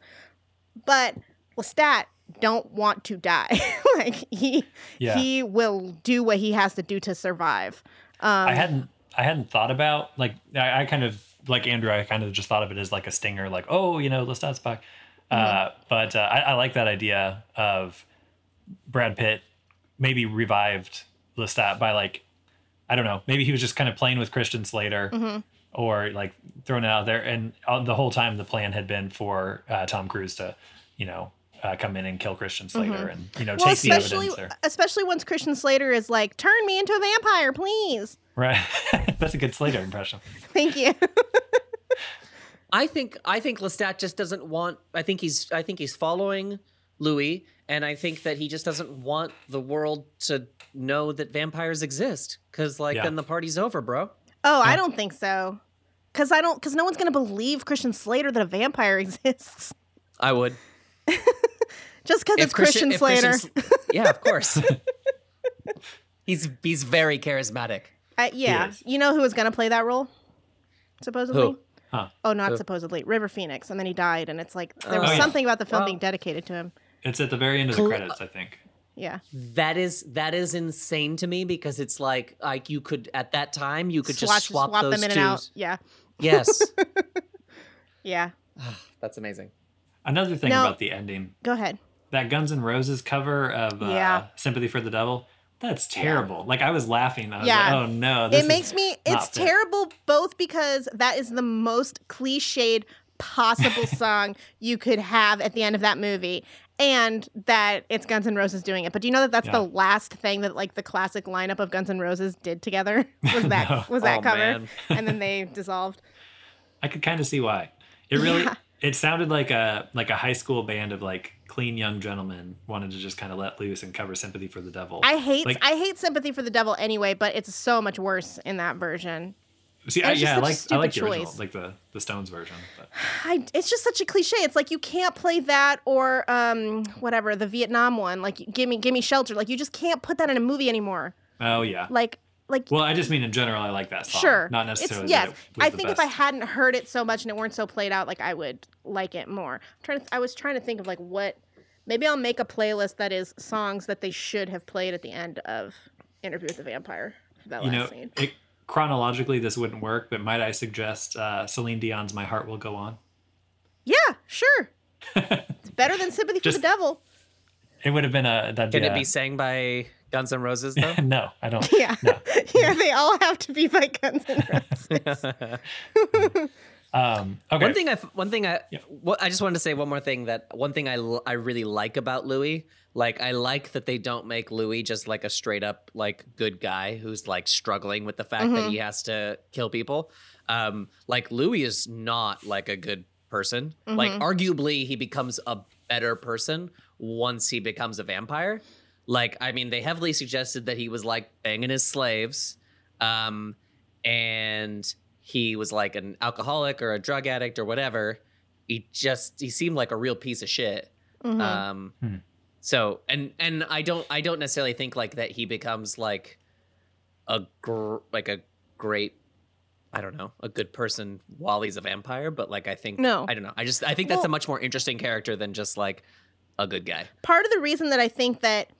But Lestat don't want to die. like he Yeah. he will do what he has to do to survive. Um, I hadn't I hadn't thought about like I, I kind of like Andrew. I kind of just thought of it as like a stinger, like oh you know Lestat's back. Uh, Mm-hmm. but uh, I, I like that idea of Brad Pitt maybe revived Lestat by like I don't know maybe he was just kind of playing with Christian Slater. Mm-hmm. Or like throwing it out there, and the whole time the plan had been for uh, Tom Cruise to, you know, uh, come in and kill Christian Slater, and you know Mm-hmm. well, take the especially evidence there. especially once Christian Slater is like, "Turn me into a vampire, please." Right, that's a good Slater impression. Thank you. I think I think Lestat just doesn't want. I think he's I think he's following Louis, and I think that he just doesn't want the world to know that vampires exist. Because like Yeah. then the party's over, bro. oh, I don't think so. Cause I don't. Cause no one's gonna believe Christian Slater that a vampire exists I would. Just because it's Christian, if Slater. Yeah, of course. he's he's very charismatic. Uh, yeah, you know who was gonna play that role? Supposedly. Who? Huh. Oh, not Who? supposedly. River Phoenix, and then he died, and it's like there was Oh, yeah. something about the film Well- being dedicated to him. It's at the very end of the credits, I think. Yeah. That is that is insane to me because it's like like you could at that time you could Swatch- just swap, those them in two. and out. Yeah. Yes, Yeah. that's amazing. Another thing No. about the ending, Go ahead. That Guns N' Roses cover of uh, Yeah. "Sympathy for the Devil," that's terrible. Like I was laughing. I was Yeah. like, "Oh no!" This it makes me it's fit. terrible both because that is the most cliched possible song you could have at the end of that movie and that it's Guns N' Roses doing it. But do you know that that's the last thing that like the classic lineup of Guns N' Roses did together? Was that No. was that Oh, cover? and then they dissolved. I could kind of see why. It really. Yeah. It sounded like a like a high school band of like clean young gentleman wanted to just kind of let loose and cover "Sympathy for the Devil." I hate Like- I hate Sympathy for the Devil anyway, but it's so much worse in that version. See, I, yeah, I like I like the original, choice. like the the Stones version. I, it's just such a cliche. It's like you can't play that or um whatever the Vietnam one. Like give me give me shelter. Like you just can't put that in a movie anymore. oh yeah. Like like Well, I just mean in general, I like that song. sure, Not necessarily. It's, yes, it I think if I hadn't heard it so much and it weren't so played out, like I would like it more. I'm trying to, I was trying to think of like what. Maybe I'll make a playlist that is songs that they should have played at the end of Interview with the Vampire. That you last know, scene. it, chronologically this wouldn't work, but might I suggest uh, Celine Dion's "My Heart Will Go On"? Yeah, sure. it's better than Sympathy for the Devil. It would have been a. That'd Can be it a- be sang by Guns N' Roses though? no, I don't. Yeah, No. yeah. They all have to be by Guns N' Roses. Um, okay. One thing I one thing I Yeah. what I just wanted to say one more thing that one thing I I really like about Louis like I like that they don't make Louis just like a straight up like good guy who's like struggling with the fact that he has to kill people. Um like Louis is not like a good person. Like arguably he becomes a better person once he becomes a vampire. Like I mean they heavily suggested that he was like banging his slaves. Um and he was like an alcoholic or a drug addict or whatever. He just he seemed like a real piece of shit. Mhm. Um, Hmm. so and and I don't I don't necessarily think like that he becomes like a gr- like a great I don't know a good person while he's a vampire, but like I think No. I don't know I just I think that's Well- a much more interesting character than just like a good guy. Part of the reason that I think that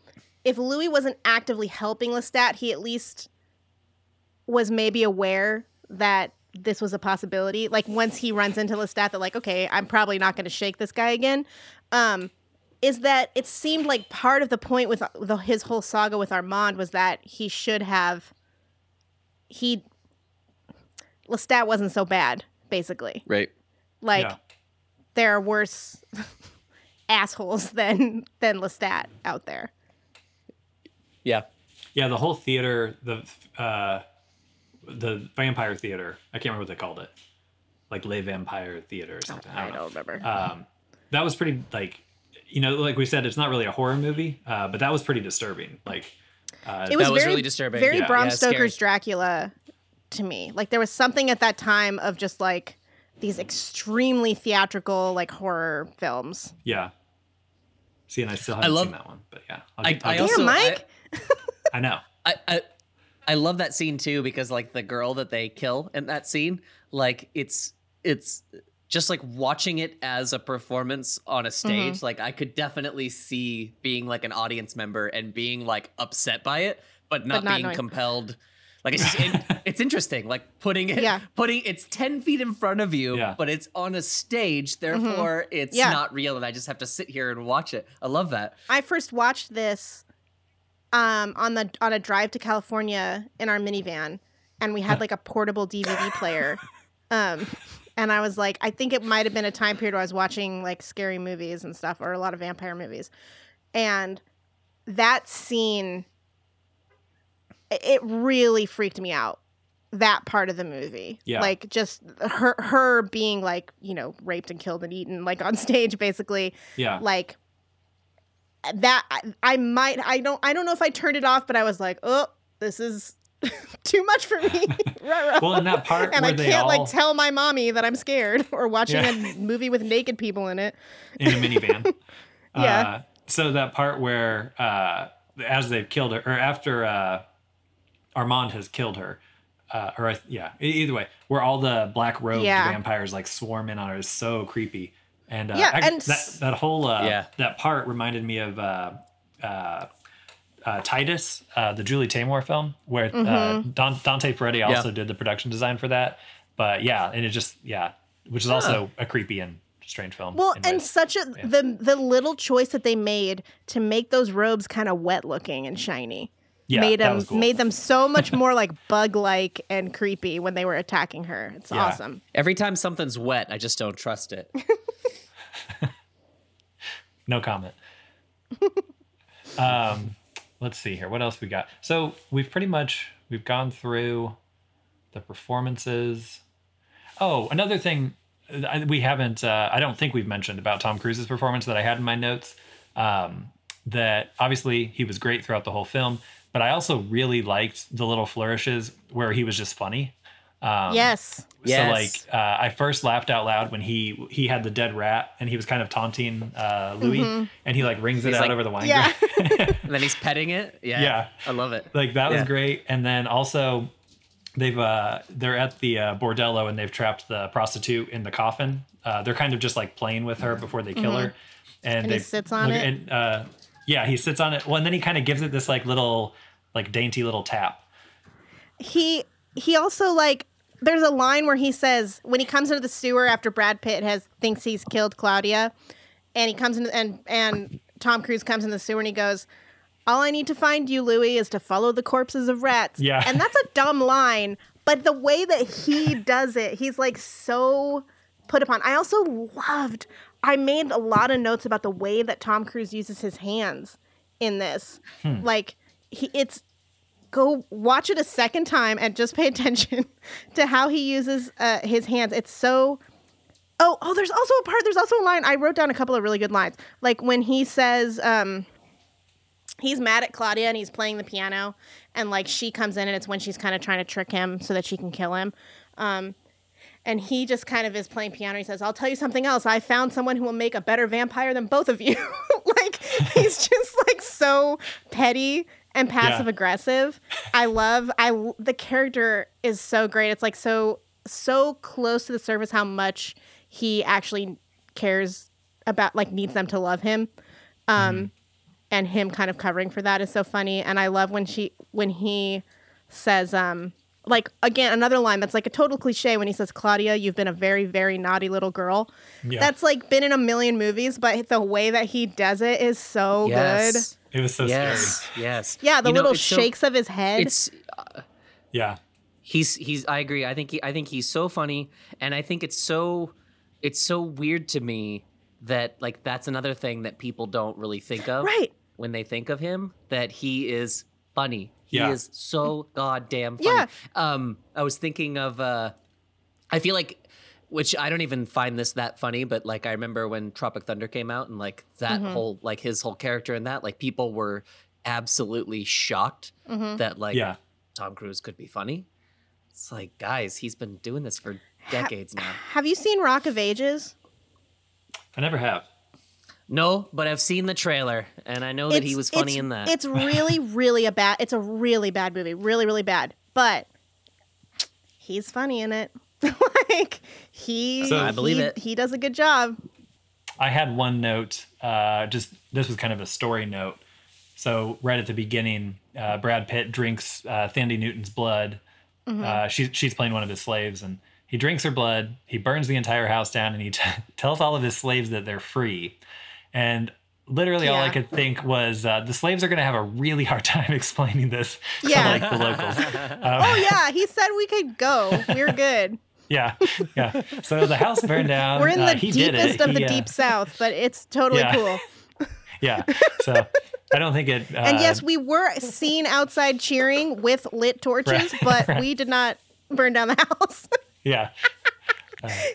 if Louis wasn't actively helping Lestat, he at least was maybe aware that this was a possibility. Like once he runs into Lestat, that like, okay, I'm probably not going to shake this guy again. Um, is that it seemed like part of the point with the, his whole saga with Armand was that he should have he Lestat wasn't so bad, basically. Right. Like Yeah. there are worse assholes than than Lestat out there. Yeah. Yeah, the whole theater, the uh, the vampire theater. I can't remember what they called it, like Le Vampire Theater or something. I I don't know. don't remember. Um, that was pretty like, you know, like we said, it's not really a horror movie, uh, but that was pretty disturbing. Like, uh, it was, was very really disturbing. Very Yeah. Bram Yeah, scary. Stoker's Dracula to me. Like there was something at that time of just like these extremely theatrical like horror films. yeah. See, and I still haven't love- seen that one, but yeah, I'll, I- I'll I get- also- Damn, Mike. I know. I, I I love that scene too because like the girl that they kill in that scene, like it's it's just like watching it as a performance on a stage. Mm-hmm. Like I could definitely see being like an audience member and being like upset by it, but not, not being knowing. compelled. Like it's just, it, it's interesting. Like putting it, Yeah. putting it's ten feet in front of you, Yeah. but it's on a stage. Mm-hmm. Therefore, it's Yeah. not real, and I just have to sit here and watch it. I love that. I first watched this um, on the on a drive to California in our minivan, and we had like a portable DVD player. Um, and I was like, I think it might have been a time period where I was watching like scary movies and stuff, or a lot of vampire movies, and that scene, it- it really freaked me out. That part of the movie, Yeah. like just her her being like you know raped and killed and eaten like on stage, basically Yeah, like that I, I might i don't i don't know if i turned it off but i was like oh this is too much for me. Well, in that part and where i can't all like tell my mommy that i'm scared or watching Yeah. a movie with naked people in it in a minivan. Yeah. Uh, so that part where, uh, as they've killed her, or after uh, Armand has killed her, uh, or yeah, either way, where all the black robed Yeah. vampires like swarm in on her is so creepy. And uh, Yeah, I- and that that whole uh, Yeah. that part reminded me of uh, uh, uh, Titus, uh, the Julie Taymor film, where uh, Mm-hmm. Don, Dante Ferretti Yeah. also did the production design for that. But yeah, and it just yeah, which is also a creepy and strange film. well and ways. such a the the little choice that they made to make those robes kind of wet looking and shiny yeah, made them cool. made them so much more like bug like and creepy when they were attacking her it's Yeah. awesome Every time something's wet, I just don't trust it. No comment. um, let's see here. What else we got? So we've pretty much we've gone through the performances. Oh, another thing we haven't. Uh, I don't think we've mentioned about Tom Cruise's performance that I had in my notes. Um, that obviously he was great throughout the whole film, but I also really liked the little flourishes where he was just funny. Um, yes. Yes. So like, uh, I first laughed out loud when he he had the dead rat and he was kind of taunting uh, Louis, and he like wrings it He's out like, over the wine. Yeah. And then he's petting it. Yeah. Yeah. I love it. like that was great. And then also, they've uh, they're at the uh, bordello and they've trapped the prostitute in the coffin. Uh, they're kind of just like playing with her before they kill her, and, And he they sits on look- it? And, uh, yeah, he sits on it. Well, and then he kind of gives it this like little, like dainty little tap. he he also like there's a line where he says when he comes into the sewer after Brad Pitt has thinks he's killed Claudia, and he comes in and and Tom Cruise comes in the sewer and he goes, "All I need to find you, Louis, is to follow the corpses of rats." Yeah. and that's a dumb line, but the way that he does it, he's like so put upon. I also loved. I made a lot of notes about the way that Tom Cruise uses his hands in this. Like he, it's go watch it a second time and just pay attention to how he uses uh, his hands. It's so. Oh, oh, there's also a part. There's also a line. I wrote down a couple of really good lines. Like when he says, um, he's mad at Claudia and he's playing the piano, and like she comes in and it's when she's kind of trying to trick him so that she can kill him. Um, and he just kind of is playing piano. He says, "I'll tell you something else. I found someone who will make a better vampire than both of you." like he's just like so petty and passive aggressive. I love. I the character is so great. It's like so so close to the surface how much he actually cares about like needs them to love him. Um and him kind of covering for that is so funny and I love when she when he says um like again another line that's like a total cliche when he says Claudia you've been a very very naughty little girl. Yeah. That's like been in a million movies but the way that he does it is so good. yes. It was so Yes. Yes. Yeah, the You know, little so- shakes of his head. It's scary. Yeah. he's he's I agree. I think he I think he's so funny and I think it's so it's so weird to me that like that's another thing that people don't really think of right. when they think of him that he is funny. He Yeah. is so goddamn funny. Yeah. Um I was thinking of uh I feel like which I don't even find this that funny, but like I remember when Tropic Thunder came out and like that Mm-hmm. whole like his whole character in that, like people were absolutely shocked Mm-hmm. that like Yeah. Tom Cruise could be funny. It's like, guys, he's been doing this for decades now. Have you seen Rock of Ages? I never have. No, but I've seen the trailer and I know that he was funny in that. It's really, really a bad. It's a really bad movie. Really, really bad. But he's funny in it. like he, So- I believe he- it. He does a good job. I had one note. Uh, just this was kind of a story note. So right at the beginning, uh, Brad Pitt drinks uh, Thandie Newton's blood. Uh, she's she's playing one of his slaves, and he drinks her blood. He burns the entire house down, and he t- tells all of his slaves that they're free. And literally, all I could think was uh, the slaves are going to have a really hard time explaining this Yeah. to like the locals. Um, Oh yeah, he said we could go. We're good. yeah, yeah. So the house burned down. We're in Uh, the he deepest it. of the He, uh, deep south, but it's totally Yeah. cool. Yeah. So I don't think it. Uh, And yes, we were seen outside cheering with lit torches, Right, but we did not burn down the house. Yeah.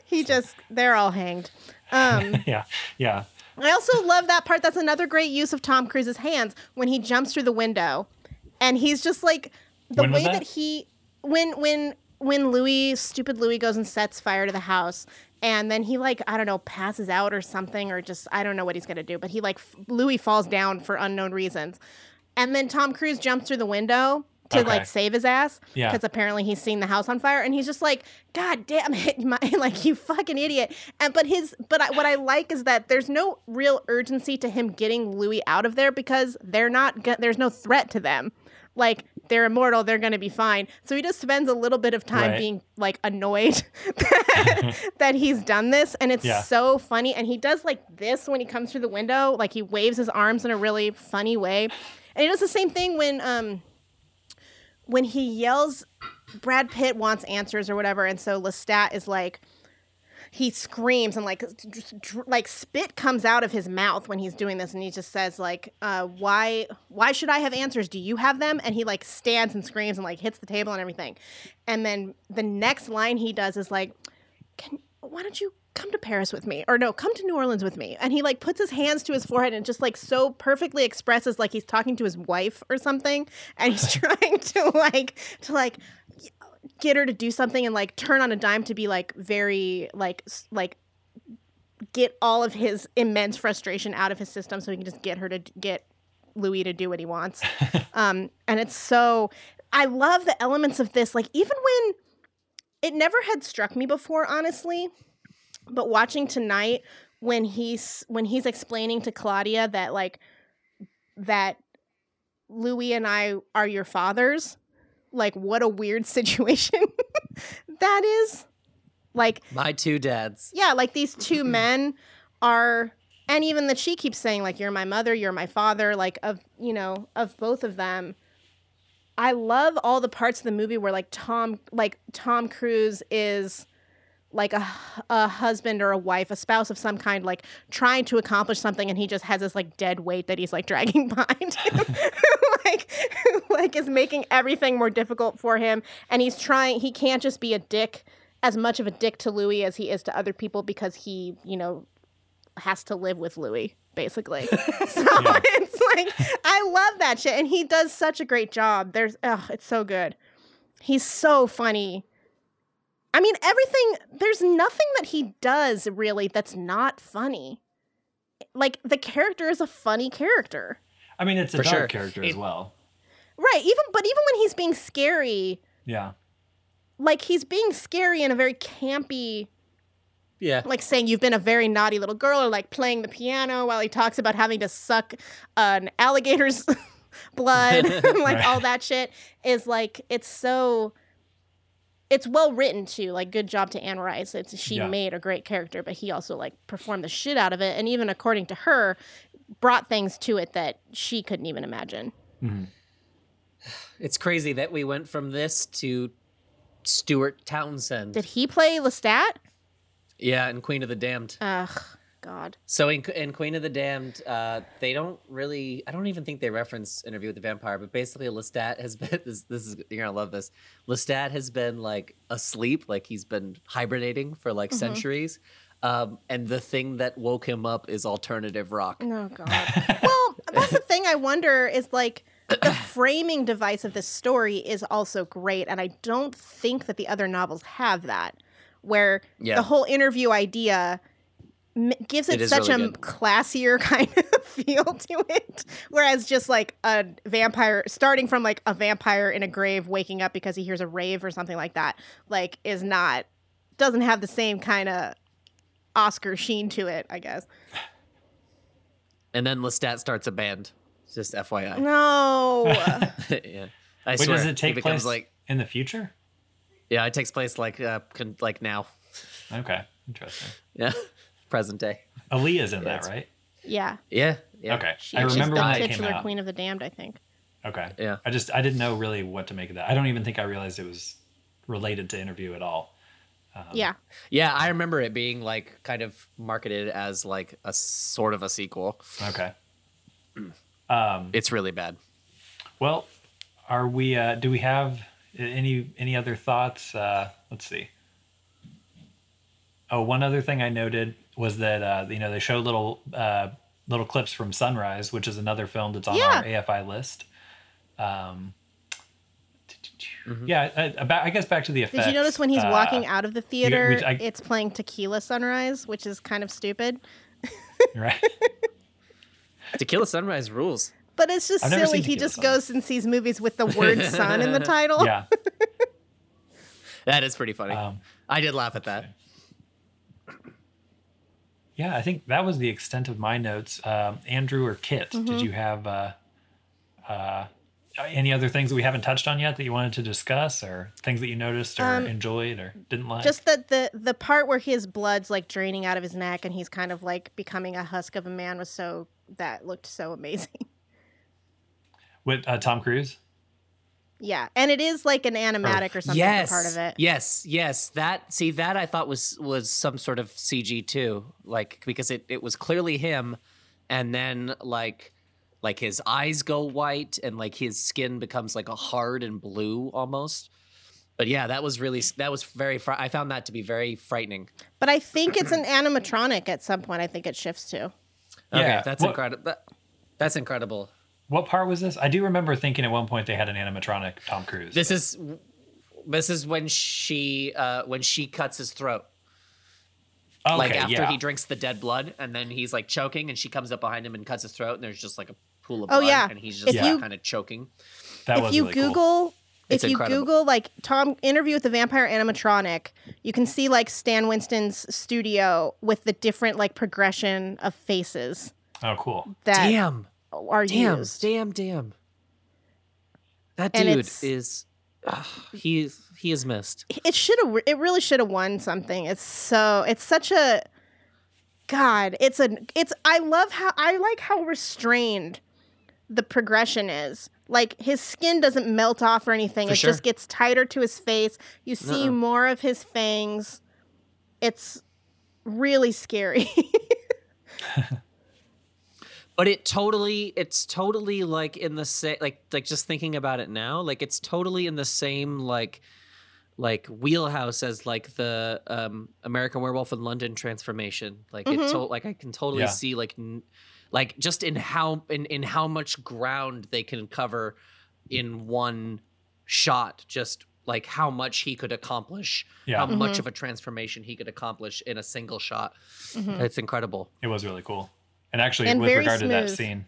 he just they're all hanged. Um Yeah. Yeah. I also love that part. That's another great use of Tom Cruise's hands when he jumps through the window, and he's just like the way that? that? he when when when Louis stupid Louis goes and sets fire to the house, and then he like I don't know passes out or something or just I don't know what he's gonna do, but he like Louis falls down for unknown reasons, and then Tom Cruise jumps through the window. To Okay. like save his ass, Yeah. because apparently he's seen the house on fire, and he's just like, "God damn it, my, like you fucking idiot!" And but his, but I, what I like is that there's no real urgency to him getting Louis out of there because they're not, there's no threat to them. Like they're immortal, they're gonna be fine. So he just spends a little bit of time Right. being like annoyed that, that he's done this, and it's Yeah. so funny. And he does like this when he comes through the window, like he waves his arms in a really funny way, and he does the same thing when um when he yells Brad Pitt wants answers or whatever, and so Lestat is like, he screams and like, like spit comes out of his mouth when he's doing this, and he just says like, uh, "Why, why should I have answers? Do you have them?" And he like stands and screams and like hits the table and everything, and then the next line he does is like, "Can why don't you?" Come to Paris with me, or no, come to New Orleans with me. And he like puts his hands to his forehead and just like so perfectly expresses like he's talking to his wife or something, and he's trying to like to like get her to do something and like turn on a dime to be like very like like get all of his immense frustration out of his system so he can just get her to get Louis to do what he wants. um, and it's so I love the elements of this. Like even when it never had struck me before, honestly, but watching tonight when he's when he's explaining to Claudia that like that Louis and I are your fathers, like what a weird situation that is. Like My two dads. yeah, like these two men are and even that she keeps saying like you're my mother, you're my father, like of, you know, of both of them. I love all the parts of the movie where like Tom like Tom Cruise is like a, a husband or a wife, a spouse of some kind, like trying to accomplish something, and he just has this like dead weight that he's like dragging behind him, like like is making everything more difficult for him, and he's trying. He can't just be a dick, as much of a dick to Louis as he is to other people because he, you know, has to live with Louis basically. so Yeah. it's like I love that shit, and he does such a great job. There's, oh, it's so good. He's so funny. I mean, everything, there's nothing that he does really that's not funny. Like, the character is a funny character. I mean, it's a For dark sure. character It- as well. Right. Even, but even when he's being scary, Yeah. like, he's being scary in a very campy, Yeah. like saying you've been a very naughty little girl or like playing the piano while he talks about having to suck an alligator's blood, like Right. all that shit is like, it's so. It's well written too. Like, good job to Anne Rice. It's she Yeah. made a great character, but he also like performed the shit out of it, and even according to her, brought things to it that she couldn't even imagine. Mm-hmm. It's crazy that we went from this to Stuart Townsend. Did he play Lestat? yeah, and Queen of the Damned. Ugh, God. So in, in Queen of the Damned, uh, they don't really. I don't even think they reference Interview with the Vampire, but basically Lestat has been. This, this is you're gonna love this. Lestat has been like asleep, like he's been hibernating for like centuries. Um, and the thing that woke him up is alternative rock. Oh God. well, that's the thing. I wonder is like the framing device of this story is also great, and I don't think that the other novels have that, where Yeah. the whole interview idea m- gives it, It is such really a good. classier kind of feel to it, whereas just like a vampire starting from like a vampire in a grave waking up because he hears a rave or something like that, like is not doesn't have the same kind of Oscar sheen to it, I guess. And then Lestat starts a band. Just FYI. No. yeah. I Wait, swear. does it take becomes place like in the future? yeah, it takes place like uh con- like now. Okay, interesting. Yeah. Present day. Aaliyah's in Yeah, that, right? yeah. Yeah. Yeah. Okay, She, I she's remember the when that came titular out. queen of the damned, I think. Okay, Yeah. I just I didn't know really what to make of that. I don't even think I realized it was related to interview at all. Um, yeah. Yeah, I remember it being like kind of marketed as like a sort of a sequel. Okay. Um, It's really bad. well, are we? Uh, do we have any any other thoughts? Uh, let's see. Oh, one other thing I noted was that uh, you know they show little uh, little clips from Sunrise, which is another film that's on Yeah. our AFI list. Um, Yeah, I, about, I guess back to the effects. Did you notice when he's uh, walking out of the theater, which I- it's playing Tequila Sunrise, which is kind of stupid. Right. Tequila Sunrise rules. But it's just I've silly. He just Sunrise. goes and sees movies with the word sun in the title. yeah. That is pretty funny. Um, I did laugh at that. Yeah, I think that was the extent of my notes. Um, Andrew or Kit, Mm-hmm. did you have uh, uh, any other things that we haven't touched on yet that you wanted to discuss, or things that you noticed or Um, enjoyed or didn't like? Just that the the part where his blood's like draining out of his neck and he's kind of like becoming a husk of a man was so that looked so amazing. with uh, Tom Cruise. Yeah, and it is like an oh, animatic or something yes, part of it. Yes, yes. That see that I thought was was some sort of CG too, like because it it was clearly him, and then like like his eyes go white and like his skin becomes like a hard and blue almost. But yeah, that was really that was very. Fr- I found that to be very frightening. But I think it's an animatronic at some point. I think it shifts to. Okay, Yeah, that's what- incredible. That, that's incredible. What part was this? I do remember thinking at one point they had an animatronic Tom Cruise. This is This is when she uh when she cuts his throat. Okay, like after yeah. he drinks the dead blood and then he's like choking and she comes up behind him and cuts his throat and there's just like a pool of Oh, blood yeah. and he's just If like, kind of choking. that if was you really cool. Google It's if you incredible. Google like Tom interview with the vampire animatronic, you can see like Stan Winston's studio with the different like progression of faces Oh, cool. that damn. Are Damn. used. Damn, damn. That And dude is ugh, he he is missed. It should have it really should have won something. It's so it's such a God, it's a it's I love how I like how restrained the progression is. Like his skin doesn't melt off or anything. For it sure. just gets tighter to his face. You see Uh-uh. more of his fangs. It's really scary. but it totally it's totally like in the same like like just thinking about it now like it's totally in the same like like wheelhouse as like the um american werewolf in london transformation like Mhm. it to- like i can totally Yeah. see like n- like just in how in in how much ground they can cover in one shot just like how much he could accomplish Yeah, how much Mhm. of a transformation he could accomplish in a single shot Mhm. it's incredible it was really cool. And actually, And with regard to that scene,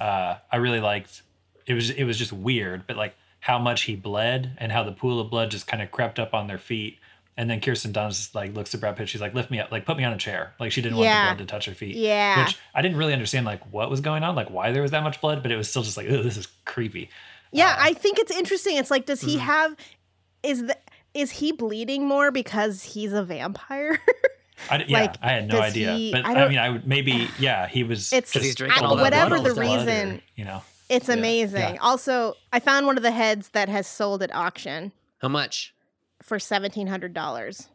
uh, I really liked. It was it was just weird, but like how much he bled and how the pool of blood just kind of crept up on their feet. And then Kirsten Dunst like looks at Brad Pitt. She's like, "Lift me up, like put me on a chair." Like she didn't want the blood to touch her feet. Yeah. Which I didn't really understand, like what was going on, like why there was that much blood, but it was still just like, "Oh, this is creepy." Yeah, Uh, I think it's interesting. It's like, does he Mhm. have? Is the is he bleeding more because he's a vampire? I, d- yeah, Like, I had no idea, he- but I I, mean, I would maybe, yeah, he was. It's- just drinking all that whatever the all blood or, reason. you know. it's Yeah. amazing. Yeah. Also, I found one of the heads that has sold at auction how much for seventeen hundred dollars.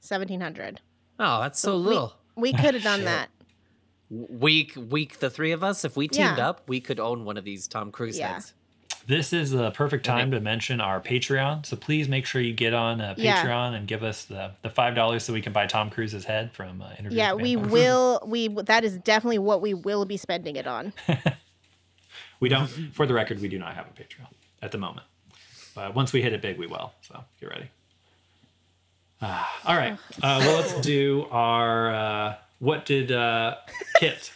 Seventeen hundred. oh that's so We- little We could have done that. week week the three of us if we teamed Yeah. up we could own one of these tom cruise Yeah. heads This is the perfect Okay. time to mention our Patreon. So please make sure you get on uh, Yeah. Patreon and give us the, the five dollars so we can buy Tom Cruise's head from uh, Interview. Yeah, we Vampires. will. We that is definitely what we will be spending it on. We don't. For the record, we do not have a Patreon at the moment. But once we hit it big, we will. So get ready. Ah, all right. Uh, well, let's do our. Uh, what did uh, Kit?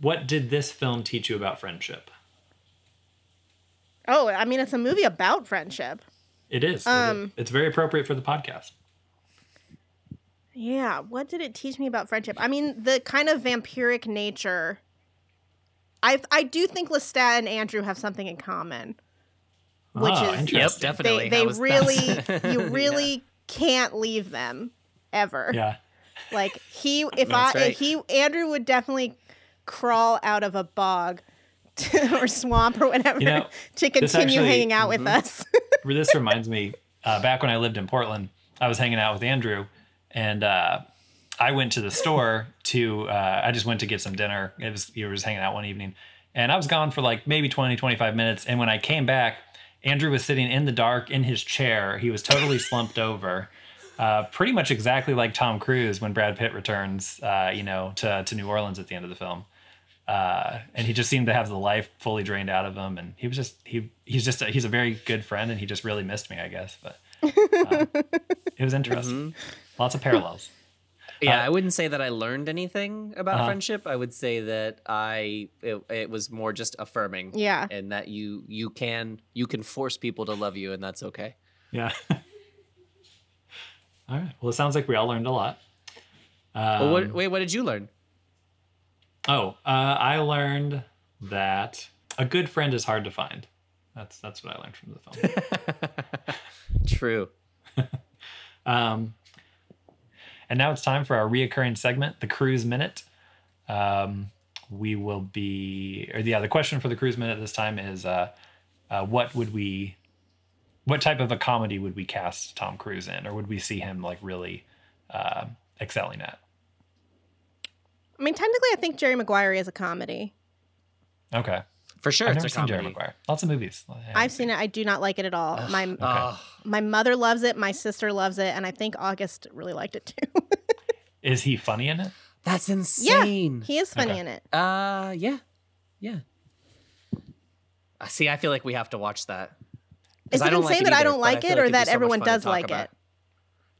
What did this film teach you about friendship? Oh, I mean, it's a movie about friendship. It is. it is. Um, It's very appropriate for the podcast. Yeah, what did it teach me about friendship? I mean, the kind of vampiric nature. I I do think Lestat and Andrew have something in common. Which Ah, is- interesting. Yep, definitely. They they was that? really you Yeah. really can't leave them ever. Yeah. Like he if That's I right. he Andrew would definitely crawl out of a bog to, or swamp or whatever You know, to continue actually- hanging out with Mhm. us. this reminds me uh, back when I lived in Portland, I was hanging out with Andrew, and uh, I went to the store to. Uh, I just went to get some dinner. It was you were just hanging out one evening, and I was gone for like maybe 20, 25 minutes. And when I came back, Andrew was sitting in the dark in his chair. He was totally slumped over. Uh, pretty much exactly like Tom Cruise when Brad Pitt returns, uh, you know, to, to New Orleans at the end of the film. Uh, and he just seemed to have the life fully drained out of him. And he was just he he's just a, he's a very good friend, and he just really missed me, I guess. But uh, it was interesting. Lots of parallels. yeah Uh, i wouldn't say that i learned anything about Uh-huh. friendship i would say that i it, it was more just affirming yeah. and that you you can you can force people to love you and that's okay Yeah. all right. Well, it sounds like we all learned a lot. Um, well, what, wait what did you learn Oh, uh, I learned that a good friend is hard to find. That's that's what I learned from the film. true Um, and now it's time for our reoccurring segment, the Cruise Minute. Um, we will be, or yeah, the question for the Cruise Minute this time is, uh, uh, what would we, what type of a comedy would we cast Tom Cruise in, or would we see him like really uh, excelling at? I mean, technically, I think Jerry Maguire is a comedy. Okay, for sure I've it's never a seen Jerry Maguire. Lots of movies. I've seen it. I do not like it at all. my Ugh. my mother loves it. My sister loves it, and I think August really liked it too. Is he funny in it? that's insane. yeah, insane he is funny Okay. in it. uh yeah yeah Uh, see i feel like we have to watch that Is it don't like insane it that I don't like it, like or it'd that so everyone does talk like about. it?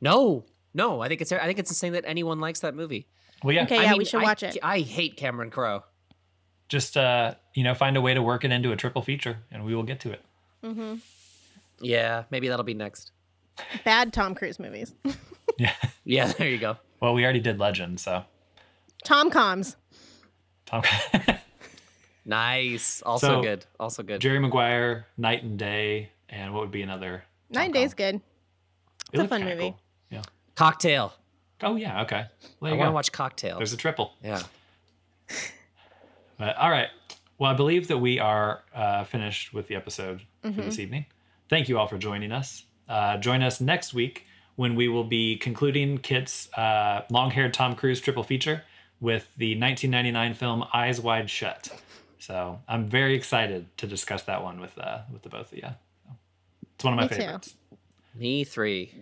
No, no. I think it's I think it's insane that anyone likes that movie. Well, yeah, Okay, I yeah, we mean, should I- watch it. I hate Cameron Crowe. just uh, you know, find a way to work it into a triple feature, and we will get to it. Yeah, maybe that'll be next. Bad Tom Cruise movies. Yeah. Yeah, there you go. Well, we already did Legend, so Tom Coms. Tom. Nice. Also So, good. Also good. Jerry Maguire, Knight and Day, and what would be another? Nine Tom Days Cruise? good. It a fun movie. cool. Yeah. Cocktail. Oh yeah. Okay. Well, there I you want to watch Cocktail. There's a triple. yeah. But, all right. Well, I believe that we are uh, finished with the episode for this evening. Thank you all for joining us. Uh, join us next week when we will be concluding Kit's uh, long-haired Tom Cruise triple feature with the 1999 film Eyes Wide Shut. So I'm very excited to discuss that one with uh, with the both of you. It's one of my Me too. favorites. Me three.